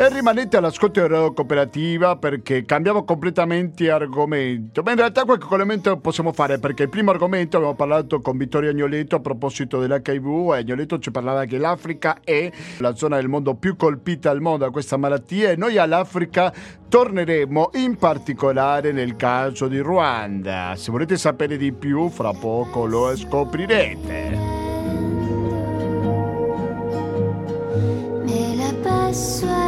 E rimanete all'ascolto di Radio Cooperativa perché cambiamo completamente argomento. Ma in realtà qualche collegamento possiamo fare perché il primo argomento abbiamo parlato con Vittorio Agnoletto a proposito dell'HIV e Agnoletto ci parlava che l'Africa è la zona del mondo più colpita al mondo da questa malattia e noi all'Africa torneremo in particolare nel caso di Ruanda. Se volete sapere di più, fra poco lo scoprirete.
Me la passo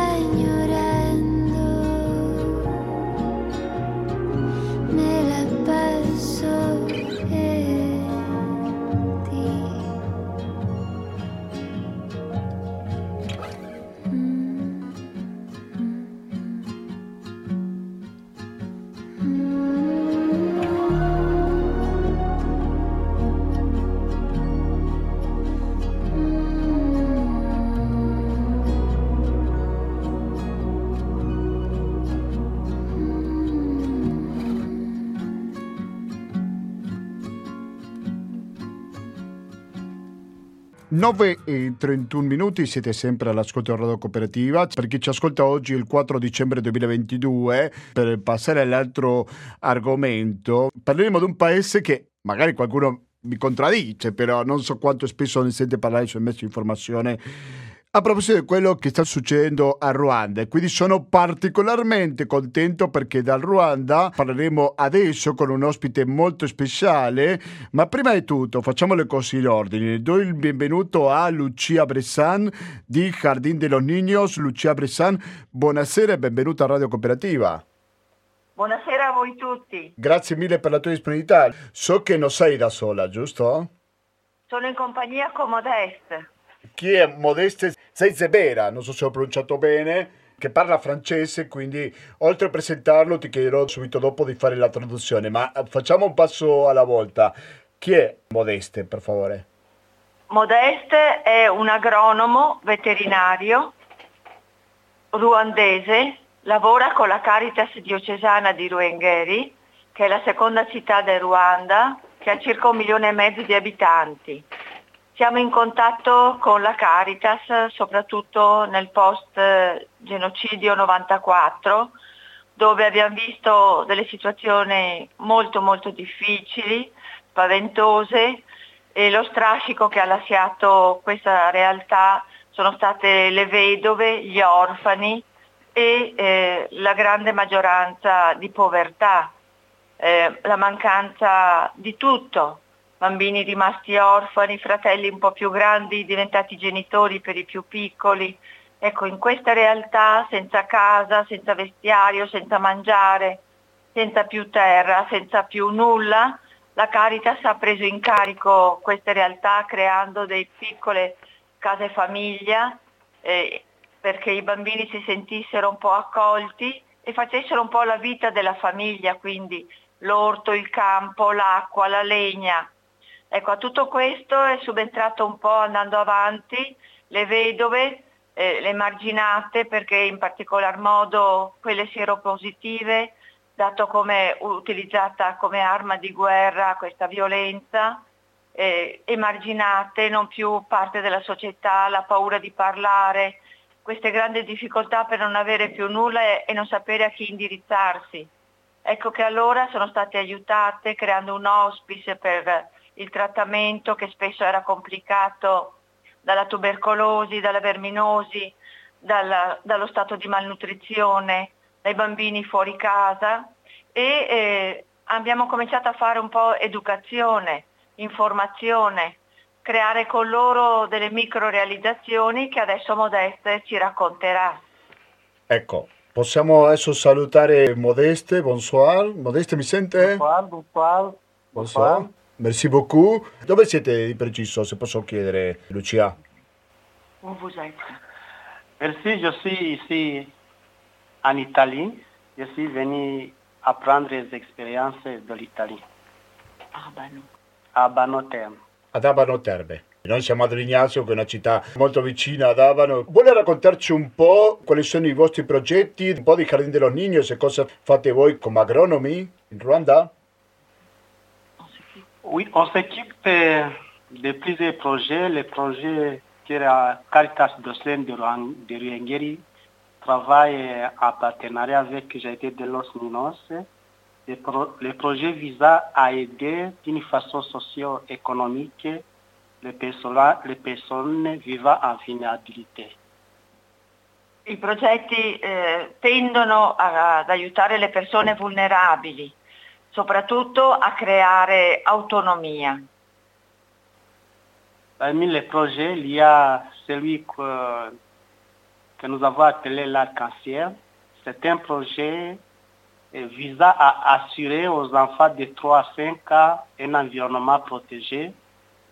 9 e
31 minuti, siete sempre all'ascolto della Radio Cooperativa. Per chi ci ascolta oggi, il 4 dicembre 2022, per passare all'altro argomento, parleremo di un paese che magari qualcuno mi contraddice, però non so quanto spesso ne sente parlare sui mezzi di informazione a proposito di quello che sta succedendo a Ruanda, quindi sono particolarmente contento perché dal Ruanda parleremo adesso con un ospite molto speciale, ma prima di tutto facciamo le cose in ordine. Do il benvenuto a Lucia Bressan di Jardín de los Niños. Lucia Bressan, buonasera e benvenuta a Radio Cooperativa.
Buonasera a voi tutti.
Grazie mille per la tua disponibilità. So che non sei da sola, giusto?
Sono in compagnia con Modeste.
Chi è Modeste Zeizebera, non so se ho pronunciato bene, che parla francese, quindi oltre a presentarlo ti chiederò subito dopo di fare la traduzione, ma facciamo un passo alla volta. Chi è Modeste, per favore?
Modeste è un agronomo veterinario ruandese, lavora con la Caritas diocesana di Ruengeri, che è la seconda città del Ruanda, che ha circa un milione e mezzo di abitanti. Siamo in contatto con la Caritas soprattutto nel post eh, genocidio 94 dove abbiamo visto delle situazioni molto molto difficili, spaventose e lo strascico che ha lasciato questa realtà sono state le vedove, gli orfani e eh, la grande maggioranza di povertà, eh, la mancanza di tutto, bambini rimasti orfani, fratelli un po' più grandi diventati genitori per i più piccoli. Ecco, in questa realtà senza casa, senza vestiario, senza mangiare, senza più terra, senza più nulla, la Caritas ha preso in carico queste realtà creando delle piccole case famiglia eh, perché i bambini si sentissero un po' accolti e facessero un po' la vita della famiglia, quindi l'orto, il campo, l'acqua, la legna. Ecco, a tutto questo è subentrato un po' andando avanti le vedove, eh, le marginate, perché in particolar modo quelle sieropositive, dato come utilizzata come arma di guerra questa violenza, eh, emarginate, non più parte della società, la paura di parlare, queste grandi difficoltà per non avere più nulla e, e non sapere a chi indirizzarsi. Ecco che allora sono state aiutate creando un hospice per il trattamento che spesso era complicato dalla tubercolosi, dalla verminosi, dalla, dallo stato di malnutrizione, dai bambini fuori casa e eh, abbiamo cominciato a fare un po' educazione, informazione, creare con loro delle micro realizzazioni che adesso Modeste ci racconterà.
Ecco, possiamo adesso salutare Modeste, bonsoir. Modeste mi sente?
Bonsoir, bonsoir.
Bonsoir. Merci beaucoup. Dove siete di preciso, se posso chiedere, Lucia?
Où vous êtes
Merci, je suis ici en Italie. Je suis venu apprendre les expériences de l'Italie,
Ah, ben non.
à Banoterme.
Ad Abano Terme. Noi siamo ad Lignazio, che è una città molto vicina ad Abano. Vuole raccontarci un po' quali sono i vostri progetti, un po' di Jardín de los Niños e cosa fate voi come agronomi in Ruanda?
Oui, on s'occupe de plusieurs projets. Les projets que la Caritas Docent de, de Ruengeri travaille en partenariat avec GID de Los Minos. Le, pro- le projet visa à aider d'une façon socio-économique les personnes, vivant en vulnérabilité.
I progetti eh, tendono a- ad aiutare le soprattutto a creare autonomia.
Parmi les projets, il y a celui que, que nous avons appelé l'arc-en-ciel. C'est un projet euh, visant à assurer aux enfants de 3 à 5 ans un environnement protégé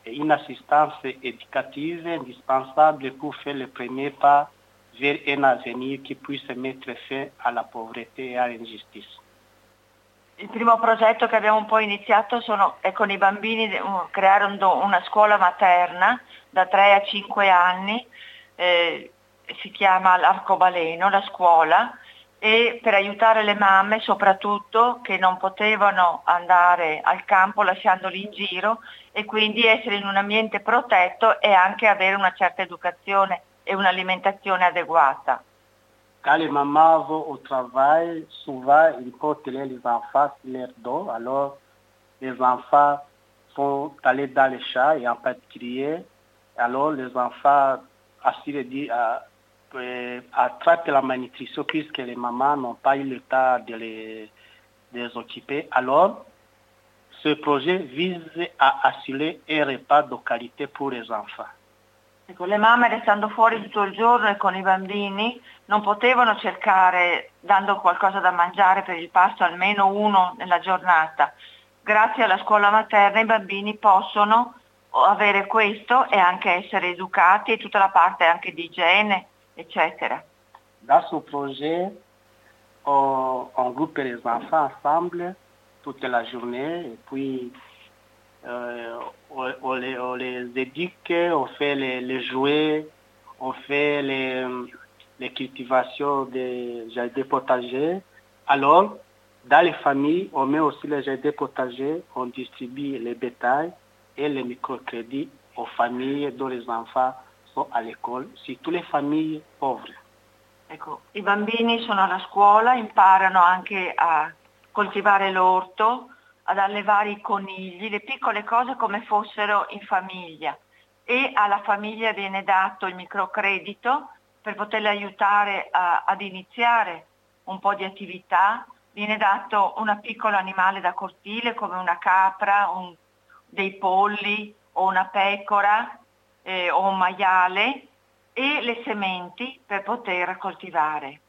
et une assistance éducative indispensable pour faire le premier pas vers un avenir qui puisse mettre fin à la pauvreté et à l'injustice.
Il primo progetto che abbiamo un po' iniziato sono, è con i bambini creare un una scuola materna da 3 a 5 anni, eh, si chiama l'Arcobaleno, la scuola, e per aiutare le mamme soprattutto che non potevano andare al campo lasciandoli in giro e quindi essere in un ambiente protetto e anche avere una certa educazione e un'alimentazione adeguata.
Quand les mamans vont au travail, souvent ils portent les enfants sur leur dos. Alors les enfants sont allés dans les champs et en particulier, alors les enfants ainsi euh, euh, attrapent la malnutrition puisque les mamans n'ont pas eu le temps de les, de les occuper. Alors ce projet vise à assurer un repas de qualité pour les enfants.
Ecco, le mamme restando fuori tutto il giorno e con i bambini non potevano cercare, dando qualcosa da mangiare per il pasto, almeno uno nella giornata. Grazie alla scuola materna i bambini possono avere questo e anche essere educati e tutta la parte anche di igiene, eccetera.
Dans ce projet, on, on groupe les enfants ensemble la journée et puis on, on les, on éduque, on fait les, jouets, on fait les, les cultivations des jardins potagers. Alors, dans les familles, on met aussi les jardins potagers, on distribue les bétails et les microcrédits aux familles dont les enfants sont à l'école, surtout les familles pauvres.
Ecco, I bambini sono alla scuola, imparano anche a coltivare l'orto, ad allevare i conigli, le piccole cose come fossero in famiglia e alla famiglia viene dato il microcredito per poterle aiutare a- ad iniziare un po' di attività, viene dato un piccolo animale da cortile come una capra, un- dei polli o una pecora eh, o un maiale e le sementi per poter coltivare.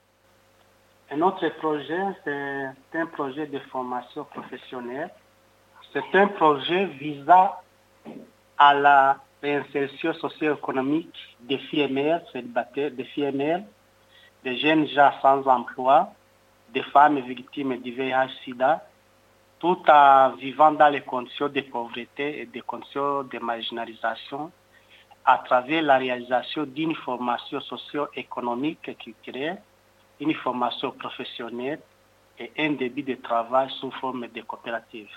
Un autre projet, c'est un projet de formation professionnelle. C'est un projet visant à la réinsertion socio-économique des filles mères célibataires, des filles des jeunes gens sans emploi, des femmes victimes du VIH-Sida, tout en vivant dans les conditions de pauvreté et des conditions de marginalisation à travers la réalisation d'une formation socio-économique et culturelle une formation professionnelle e un début de travail sous forme di cooperative.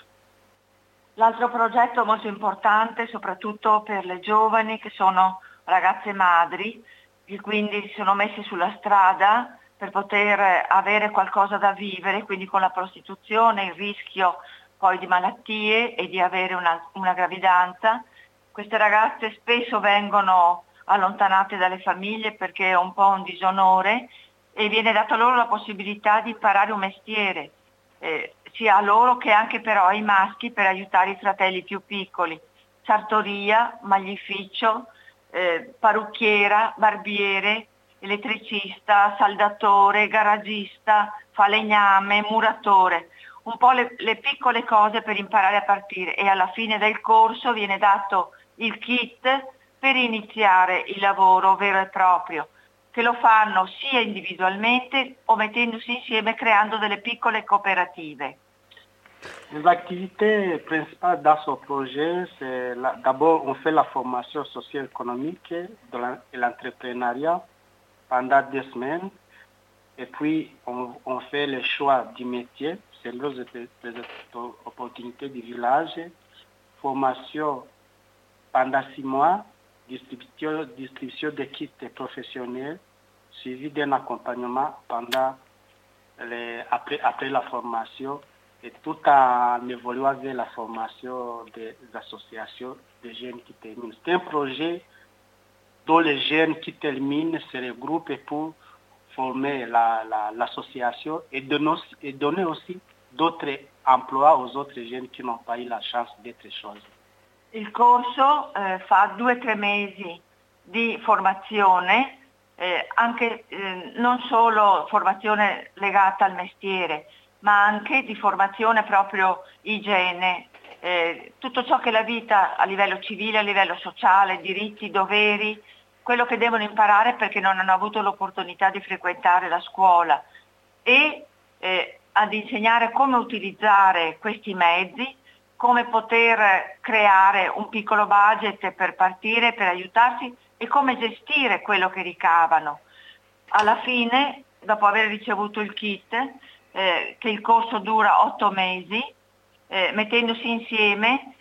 L'altro progetto molto importante, soprattutto per le giovani che sono ragazze madri, che quindi si sono messe sulla strada per poter avere qualcosa da vivere, quindi con la prostituzione, il rischio poi di malattie e di avere una, una gravidanza. Queste ragazze spesso vengono allontanate dalle famiglie perché è un po' un disonore e viene data loro la possibilità di imparare un mestiere, eh, sia a loro che anche però ai maschi per aiutare i fratelli più piccoli. Sartoria, maglificio, eh, parrucchiera, barbiere, elettricista, saldatore, garagista, falegname, muratore. Un po' le, le piccole cose per imparare a partire e alla fine del corso viene dato il kit per iniziare il lavoro vero e proprio che lo fanno sia individualmente o mettendosi insieme creando delle piccole cooperative.
Les activités principales dans ce projet, c'est d'abord on fait la formation socio-économique et l'entrepreneuriat pendant deux semaines. Et puis on, fait le choix du métier selon les, les opportunités du village, formation pendant six mois, distribution, distribution de kits professionnels, suivi d'un accompagnement pendant après, après la formation et tout en évoluant vers la formation des associations de jeunes qui terminent. C'est un projet dont les jeunes qui terminent se regroupent pour former l'association la, la, et, donner, et donner aussi d'autres emplois aux autres jeunes qui n'ont pas eu la chance d'être choisis.
Il corso eh, fa due o tre mesi di formazione, eh, anche eh, non solo formazione legata al mestiere, ma anche di formazione proprio igiene, eh, tutto ciò che la vita a livello civile, a livello sociale, diritti, doveri, quello che devono imparare perché non hanno avuto l'opportunità di frequentare la scuola. E eh, ad insegnare come utilizzare questi mezzi, come poter creare un piccolo budget per partire, per aiutarsi e come gestire quello che ricavano. Alla fine, dopo aver ricevuto il kit, eh, che il corso dura otto mesi, eh, mettendosi insieme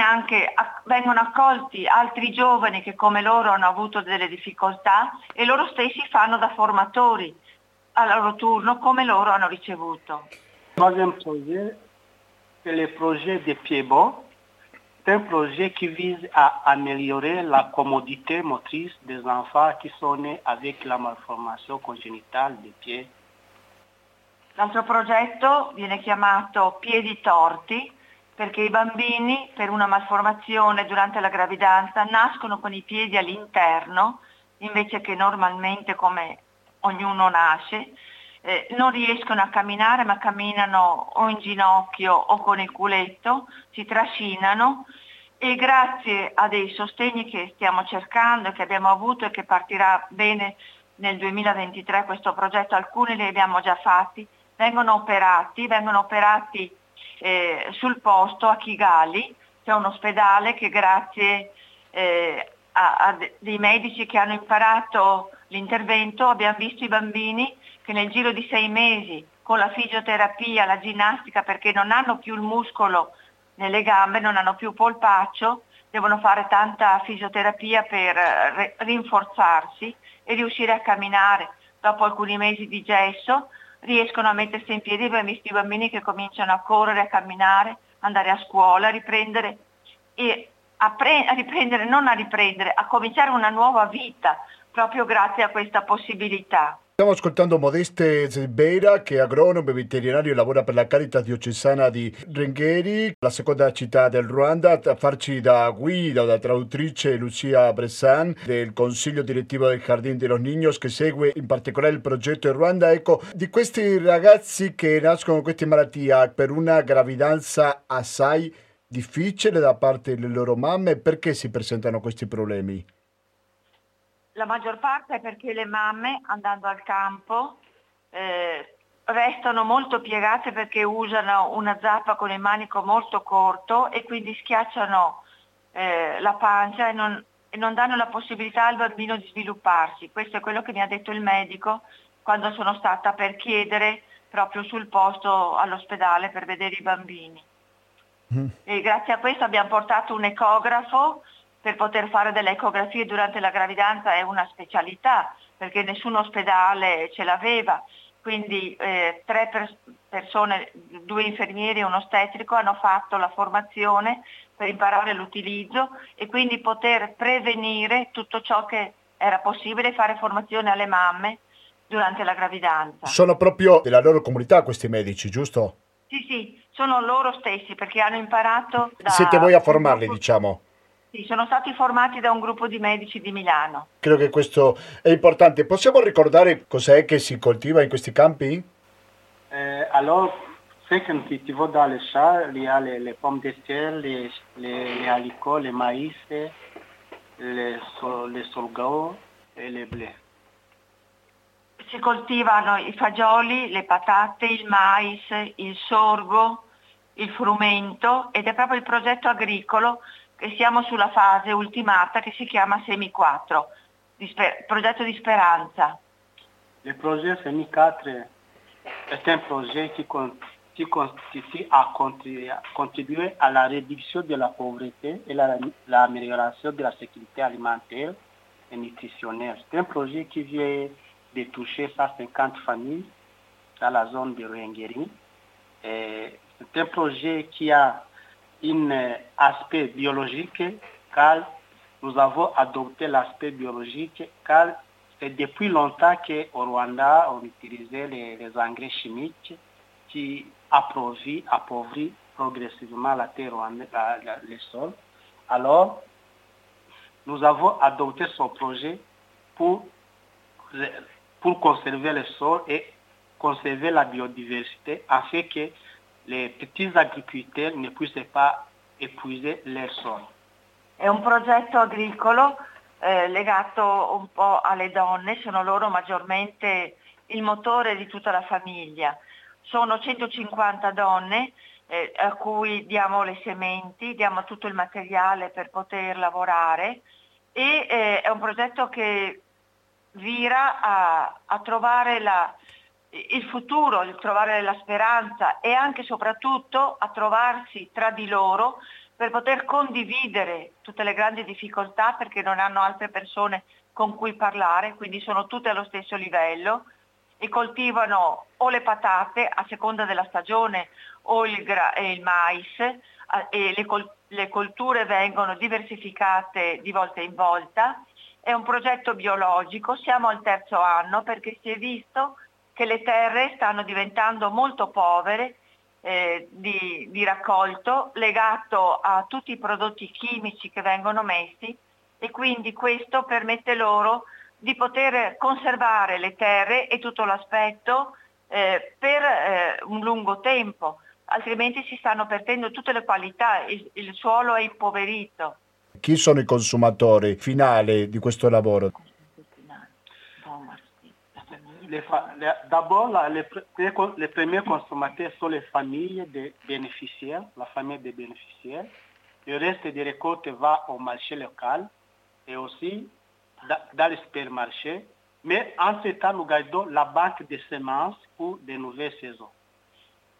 anche, vengono accolti altri giovani che come loro hanno avuto delle difficoltà e loro stessi fanno da formatori al loro turno come loro hanno ricevuto.
C'est le projet de Piebo. C'est un projet qui vise à améliorer la commodité motrice des enfants qui sont nés avec la malformation congénitale des pieds.
L'altro progetto viene chiamato Piedi Torti perché i bambini per una malformazione durante la gravidanza nascono con i piedi all'interno invece che normalmente come ognuno nasce, eh, non riescono a camminare ma camminano o in ginocchio o con il culetto, si trascinano e grazie a dei sostegni che stiamo cercando, che abbiamo avuto e che partirà bene nel 2023 questo progetto, alcuni li abbiamo già fatti, vengono operati, vengono operati eh, sul posto a Kigali, c'è un ospedale che grazie eh, a, a, dei medici che hanno imparato l'intervento abbiamo visto i bambini che nel giro di sei mesi con la fisioterapia, la ginnastica perché non hanno più il muscolo nelle gambe, non hanno più polpaccio, devono fare tanta fisioterapia per rinforzarsi e riuscire a camminare. Dopo alcuni mesi di gesso riescono a mettersi in piedi, abbiamo visto i bambini che cominciano a correre, a camminare, andare a scuola, a riprendere a, pre- a riprendere, non a riprendere, a cominciare una nuova vita proprio grazie a questa possibilità.
Stiamo ascoltando Modeste Zbeira, che è agronomo e veterinario e lavora per la Caritas diocesana di Rengheri, la seconda città del Ruanda, a farci da guida o da traduttrice Lucia Bressan del Consiglio direttivo del Jardín de los Niños che segue in particolare il progetto in Ruanda. Ecco, di questi ragazzi che nascono con queste malattie per una gravidanza assai difficile da parte delle loro mamme, perché si presentano questi problemi?
La maggior parte è perché le mamme andando al campo eh, restano molto piegate perché usano una zappa con il manico molto corto e quindi schiacciano eh, la pancia e non, e non danno la possibilità al bambino di svilupparsi. Questo è quello che mi ha detto il medico quando sono stata per chiedere proprio sul posto all'ospedale per vedere i bambini. Mm. E grazie a questo abbiamo portato un ecografo per poter fare delle ecografie durante la gravidanza è una specialità, perché nessun ospedale ce l'aveva. Quindi eh, tre per- persone, due infermieri e un ostetrico hanno fatto la formazione per imparare l'utilizzo e quindi poter prevenire tutto ciò che era possibile, fare formazione alle mamme durante la gravidanza.
Sono proprio della loro comunità questi medici, giusto?
Sì, sì, sono loro stessi perché hanno imparato da...
Siete voi a formarli, diciamo?
Sì, sono stati formati da un gruppo di medici di Milano.
Credo che questo è importante. Possiamo ricordare cos'è che si coltiva in questi campi?
Eh, allora, les champs, il y a les, les pommes de terre, les, les, les haricots, les maïs, les, sol, les sorgho e le blé.
Si coltivano i fagioli, le patate, il mais, il sorgo, il frumento ed è proprio il progetto agricolo che siamo sulla fase ultimata che si chiama Semi 4, di progetto di speranza.
Il progetto Semi 4 è un progetto che qui consiste à contribuer à la réduction de la pauvreté et l'amélioration la, de la sécurité alimentaire et nutritionnelle. C'est un projet qui vient de toucher 150 familles dans la zone de Ruengeri. C'est un projet qui a un aspect biologique car nous avons adopté l'aspect biologique car c'est depuis longtemps qu'au Rwanda, on utilisait les, engrais chimiques qui appauvrit, appauvrit progressivement la terre rwandaise, les sols. Alors, nous avons adopté ce projet pour, pour conserver le sol et conserver la biodiversité afin que les petits agricolteurs ne puissent pas épuiser leur sol.
È un progetto agricolo eh, legato un po' alle donne, sono loro maggiormente il motore di tutta la famiglia. Sono 150 donne eh, a cui diamo le sementi, diamo tutto il materiale per poter lavorare e eh, è un progetto che vira a, a trovare la, il futuro, il trovare la speranza e anche e soprattutto a trovarsi tra di loro per poter condividere tutte le grandi difficoltà perché non hanno altre persone con cui parlare, quindi sono tutte allo stesso livello e coltivano o le patate a seconda della stagione o il, gra- il mais e le, col- le colture vengono diversificate di volta in volta. È un progetto biologico, siamo al terzo anno perché si è visto che le terre stanno diventando molto povere eh, di, di raccolto legato a tutti i prodotti chimici che vengono messi e quindi questo permette loro di poter conservare le terre e tutto l'aspetto eh, per eh, un lungo tempo, altrimenti si stanno perdendo tutte le qualità, il, il, suolo è impoverito.
Chi sono i consumatori finali di questo lavoro?
D'abord, les, les, premiers consommateurs sont les familles des bénéficiaires, la famille des bénéficiaires. Le reste des récoltes va au marché local et aussi dans les supermarchés. Mais en ce temps, nous gardons la banque de semences pour de nouvelles saisons.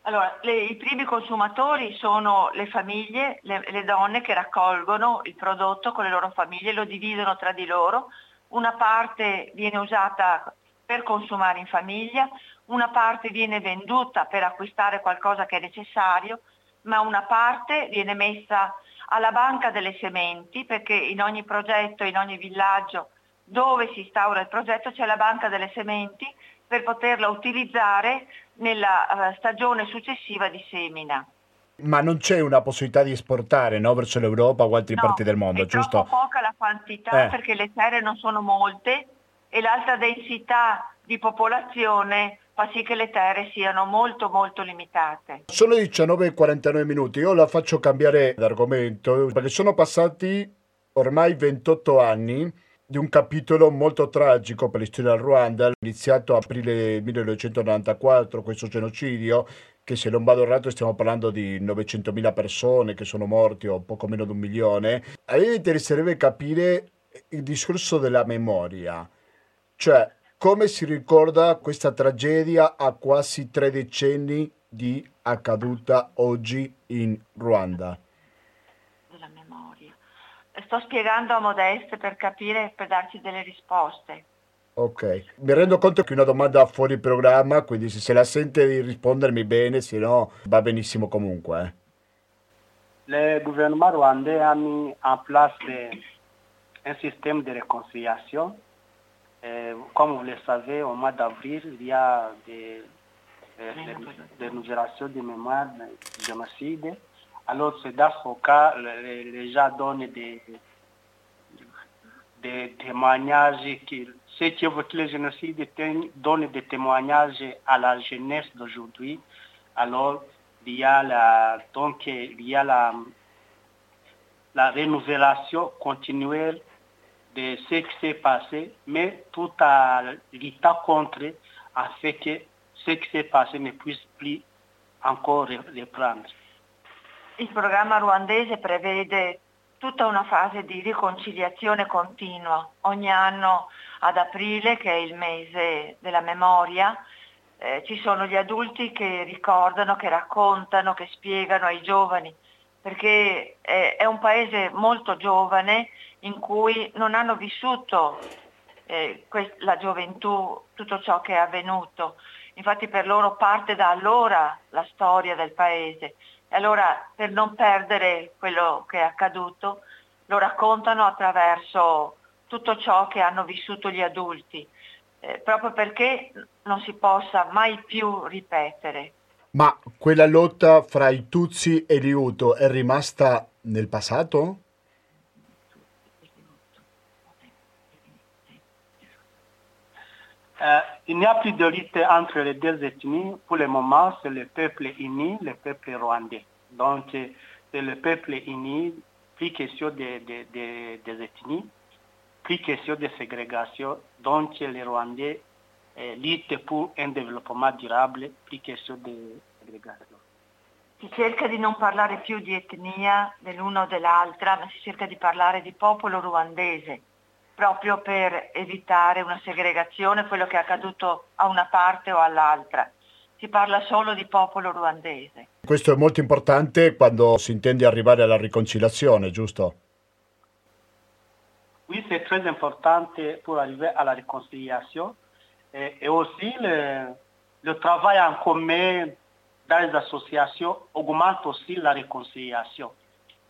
Allora, le, i primi consumatori sono le famiglie, le, le, donne che raccolgono il prodotto con le loro famiglie, lo dividono tra di loro. Una parte viene usata per consumare in famiglia, una parte viene venduta per acquistare qualcosa che è necessario, ma una parte viene messa alla banca delle sementi perché in ogni progetto, in ogni villaggio dove si instaura il progetto c'è la banca delle sementi per poterla utilizzare nella uh, stagione successiva di semina.
Ma non c'è una possibilità di esportare no, verso l'Europa o altre
no,
parti del mondo,
è
giusto?
È poca la quantità
eh.
perché le terre non sono molte e l'alta densità di popolazione fa sì che le terre siano molto molto limitate.
Sono 19.49 minuti, io la faccio cambiare d'argomento perché sono passati ormai 28 anni di un capitolo molto tragico per la storia del Ruanda, iniziato aprile 1994, questo genocidio, che se non vado errato stiamo parlando di 900.000 persone che sono morti o poco meno di un milione. A me interesserebbe capire il discorso della memoria, cioè come si ricorda questa tragedia a quasi tre decenni di accaduta oggi in Ruanda?
Della memoria. Sto spiegando a Modeste per capire, per darci delle risposte.
Ok, mi rendo conto che è una domanda fuori programma, quindi se se la sente di rispondermi bene, se no va benissimo comunque. Eh.
Le gouvernement rwandais a mis en place un système de réconciliation Euh, comme vous le savez, au mois d'avril, il y a des, euh, des, des de mémoire du génocide. Alors, c'est dans ce cas, les, les gens donnent des, des témoignages, qui, ceux qui évoquent le génocide donnent des témoignages à la jeunesse d'aujourd'hui. Alors, il y a la, donc, il y a la, la renouvelation continuelle de ce qui s'est passé, mais tout à l'état contre a fait que ce qui s'est passé ne puisse plus encore riprendre.
Il programma ruandese prevede tutta una fase di riconciliazione continua. Ogni anno ad aprile, che è il mese della memoria, eh, ci sono gli adulti che ricordano, che raccontano, che spiegano ai giovani, perché è, è un paese molto giovane in cui non hanno vissuto eh, la gioventù, tutto ciò che è avvenuto. Infatti per loro parte da allora la storia del paese. E allora per non perdere quello che è accaduto, lo raccontano attraverso tutto ciò che hanno vissuto gli adulti, eh, proprio perché non si possa mai più ripetere.
Ma quella lotta fra i Tutsi e gli Hutu è rimasta nel passato?
Euh, il n'y a plus de lutte entre les deux ethnies. Pour le moment, c'est le peuple uni, le peuple rwandais. Donc, c'est le peuple uni, plus question des des- des- des ethnies, plus question de ségrégation. Donc, les Rwandais euh, luttent pour un développement durable, plus question de ségrégation.
Si cerca di non parlare più di etnia dell'una o dell'altra, ma si cerca di parlare di popolo ruandese, proprio per evitare una segregazione, quello che è accaduto a una parte o all'altra. Si parla solo di popolo ruandese.
Questo è molto importante quando si intende arrivare alla riconciliazione, giusto?
Oui, c'est très important pour arriver à la réconciliation. Et, et aussi, le, le travail en commun dans les associations augmente aussi la réconciliation.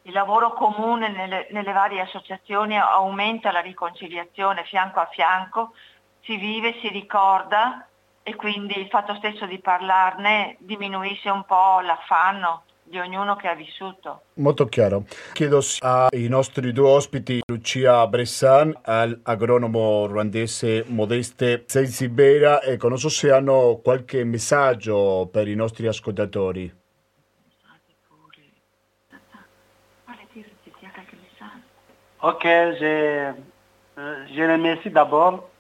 Il lavoro comune nelle, nelle varie associazioni aumenta la riconciliazione fianco a fianco, si vive, si ricorda e quindi il fatto stesso di parlarne diminuisce un po' l'affanno di ognuno che ha vissuto.
Molto chiaro. Chiedo ai nostri due ospiti, Lucia Bressan, all'agronomo ruandese Modeste Sensibera, ecco, non so se hanno qualche messaggio per i nostri ascoltatori.
Ok, je, je remercie d'abord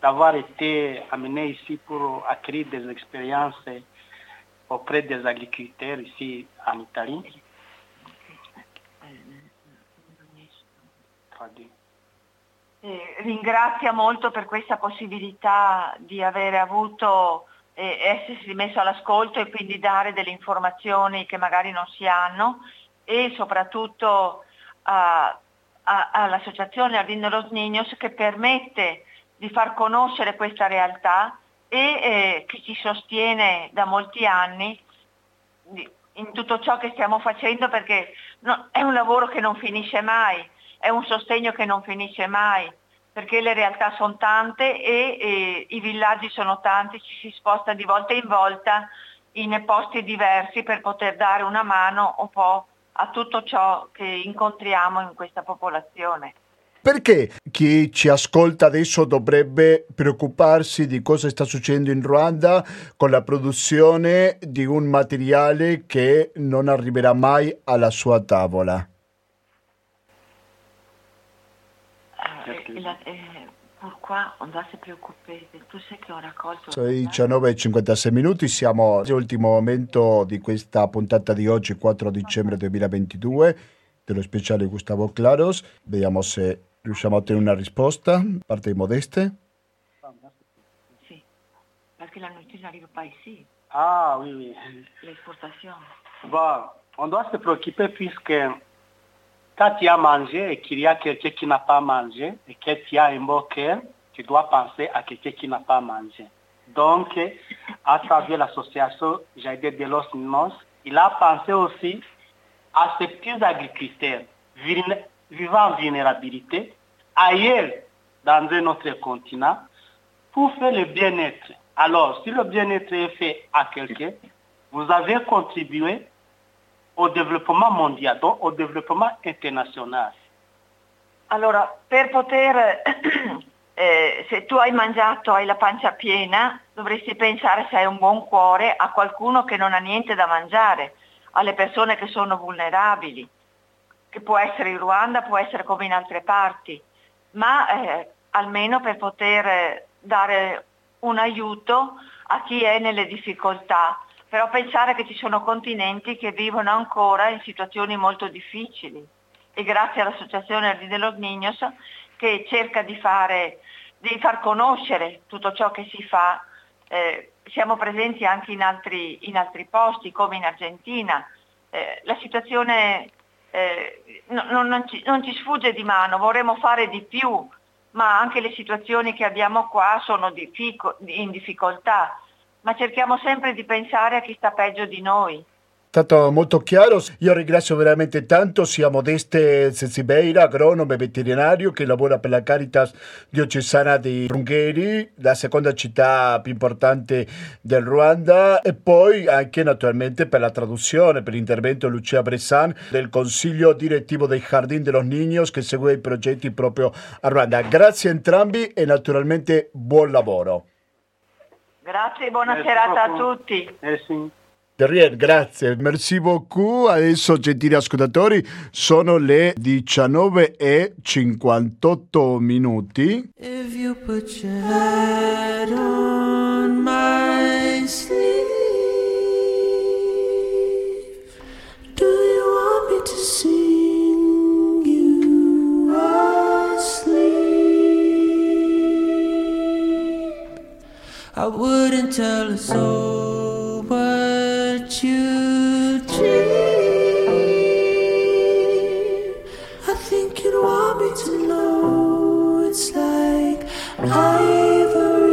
d'avoir été amené ici pour acquérir des expériences auprès des agriculteurs ici en Italie.
Eh, ringrazia molto per questa possibilità di avere avuto e essersi messo all'ascolto e quindi dare delle informazioni che magari non si hanno e soprattutto a- a- all'associazione Ardino Los Niños che permette di far conoscere questa realtà e eh, che ci sostiene da molti anni in tutto ciò che stiamo facendo perché no- è un lavoro che non finisce mai, è un sostegno che non finisce mai, perché le realtà sono tante e, e i villaggi sono tanti, ci si sposta di volta in volta in posti diversi per poter dare una mano un po' a tutto ciò che incontriamo in questa popolazione.
Perché chi ci ascolta adesso dovrebbe preoccuparsi di cosa sta succedendo in Ruanda con la produzione di un materiale che non arriverà mai alla sua tavola?
Pourquoi on doit se preoccupare di tutto ciò che ho raccolto?
Sono i 19.56 minuti, siamo all'ultimo momento di questa puntata di oggi, 4 dicembre 2022, dello speciale Gustavo Claros. Vediamo se riusciamo a ottenere una risposta da parte di Modeste.
Sì, perché la notizia n'arrive pas ici,
Ah oui, oui.
l'esportazione.
Bon, on doit se préoccuper puisque quand tu as mangé et qu'il y a quelqu'un qui n'a pas mangé et que tu as un bon cœur, tu dois penser à quelqu'un qui n'a pas mangé. Donc, à travers l'association Jardin de los Ninos, il a pensé aussi à ces petits agriculteurs vivant en vulnérabilité ailleurs dans un autre continent pour faire le bien-être. Alors, si le bien-être est fait à quelqu'un, vous avez contribué au développement mondial, donc au développement international.
Allora, per poter, [coughs] eh, se tu hai mangiato, hai la pancia piena, dovresti pensare se hai un buon cuore a qualcuno che non ha niente da mangiare, alle persone che sono vulnerabili, che può essere in Ruanda, può essere come in altre parti, ma eh, almeno per poter dare un aiuto a chi è nelle difficoltà. Però pensare che ci sono continenti che vivono ancora in situazioni molto difficili e grazie all'Associazione Ardi de los Niños che cerca di, fare, di far conoscere tutto ciò che si fa. Eh, siamo presenti anche in altri, in altri posti come in Argentina. Eh, la situazione eh, no- no- non, ci, non ci sfugge di mano, vorremmo fare di più, ma anche le situazioni che abbiamo qua sono in difficoltà, ma cerchiamo sempre di pensare a chi sta peggio di noi
stato molto chiaro. Io ringrazio veramente tanto sia Modeste Sensibeira, agronomo e veterinario che lavora per la Caritas diocesana di Rungheri, la seconda città più importante del Ruanda, e poi anche naturalmente per la traduzione, per l'intervento Lucia Bressan del Consiglio direttivo dei Jardín de los Niños che segue i progetti proprio a Ruanda. Grazie a entrambi e naturalmente buon lavoro.
Grazie e buona Merci serata a tutti.
Merci. Terrier, grazie, merci beaucoup. Adesso, gentili ascoltatori, sono le 19 e 58 minuti. If you put your head on my sleeve, do you want me to sing I wouldn't tell a soul what you dream. I think you'd want me to know it's like ivory.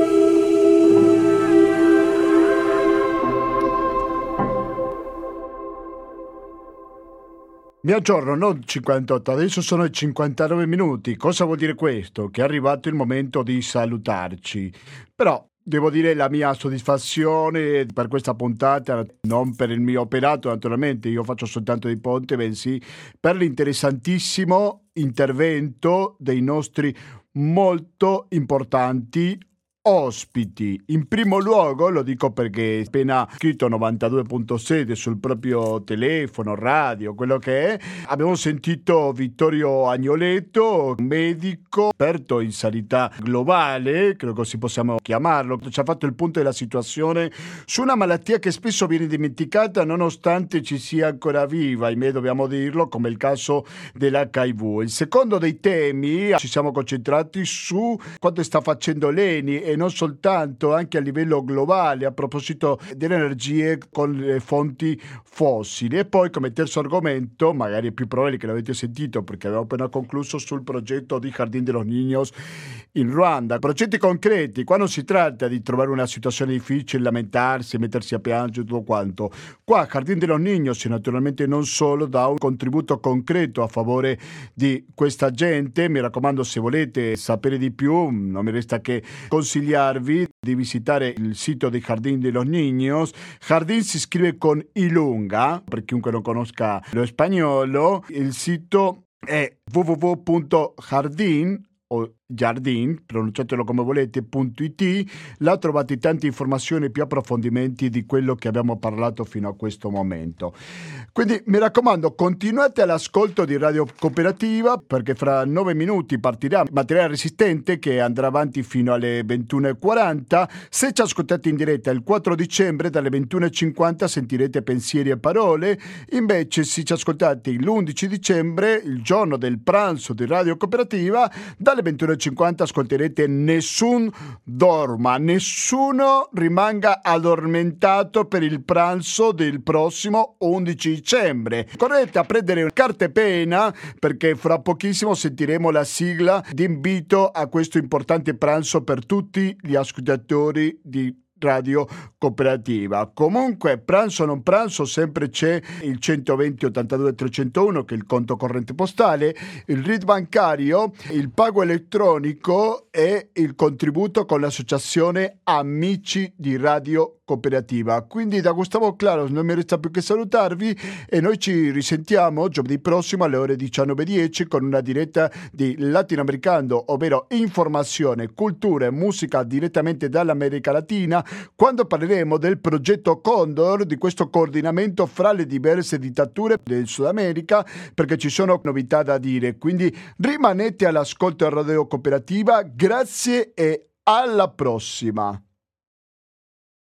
Mi aggiorno, non 58, adesso sono 59 minuti. Cosa vuol dire questo? Che è arrivato il momento di salutarci. Però Devo dire la mia soddisfazione per questa puntata, non per il mio operato naturalmente, io faccio soltanto dei ponte, bensì per l'interessantissimo intervento dei nostri molto importanti ospiti. In primo luogo, lo dico perché appena scritto 92.7 sul proprio telefono, radio, quello che è, abbiamo sentito Vittorio Agnoletto, medico, esperto in sanità globale, credo così possiamo chiamarlo, ci ha fatto il punto della situazione su una malattia che spesso viene dimenticata nonostante ci sia ancora viva, ahimè dobbiamo dirlo, come il caso dell'HIV. Il secondo dei temi, ci siamo concentrati su quanto sta facendo l'ENI e non soltanto, anche a livello globale, a proposito delle energie con le fonti fossili. E poi come terzo argomento, magari è più probabile che l'avete sentito perché abbiamo appena concluso sul progetto di Jardín de los Niños in Ruanda. Progetti concreti, qua non si tratta di trovare una situazione difficile, lamentarsi, mettersi a piangere, tutto quanto. Qua Jardín de los Niños naturalmente non solo dà un contributo concreto a favore di questa gente, mi raccomando se volete sapere di più, non mi resta che consigliarvi di visitare il sito di Jardín de los Niños. Jardín si scrive con I lunga, per chiunque non conosca lo spagnolo. Il sito è www.jardin o Jardin, pronunciatelo come volete, .it, là trovate tante informazioni e più approfondimenti di quello che abbiamo parlato fino a questo momento. Quindi mi raccomando, continuate all'ascolto di Radio Cooperativa perché fra nove minuti partirà materiale resistente che andrà avanti fino alle 21.40. Se ci ascoltate in diretta il 4 dicembre dalle 21.50 sentirete pensieri e parole, invece se ci ascoltate l'11 dicembre, il giorno del pranzo di Radio Cooperativa, dalle 21.50 50 ascolterete Nessun dorma, nessuno rimanga addormentato per il pranzo del prossimo 11 dicembre. Correte a prendere carta e penna perché fra pochissimo sentiremo la sigla di invito a questo importante pranzo per tutti gli ascoltatori di radio cooperativa. Comunque, pranzo o non pranzo, sempre c'è il 120 82 301 che è il conto corrente postale, il RID bancario, il pago elettronico e il contributo con l'associazione Amici di Radio cooperativa. Quindi da Gustavo Claro non mi resta più che salutarvi e noi ci risentiamo giovedì prossimo alle ore 19.10 con una diretta di Latinoamericano, ovvero informazione, cultura e musica direttamente dall'America Latina, quando parleremo del progetto Condor, di questo coordinamento fra le diverse dittature del Sud America, perché ci sono novità da dire. Quindi rimanete all'ascolto Radio Cooperativa, grazie e alla prossima.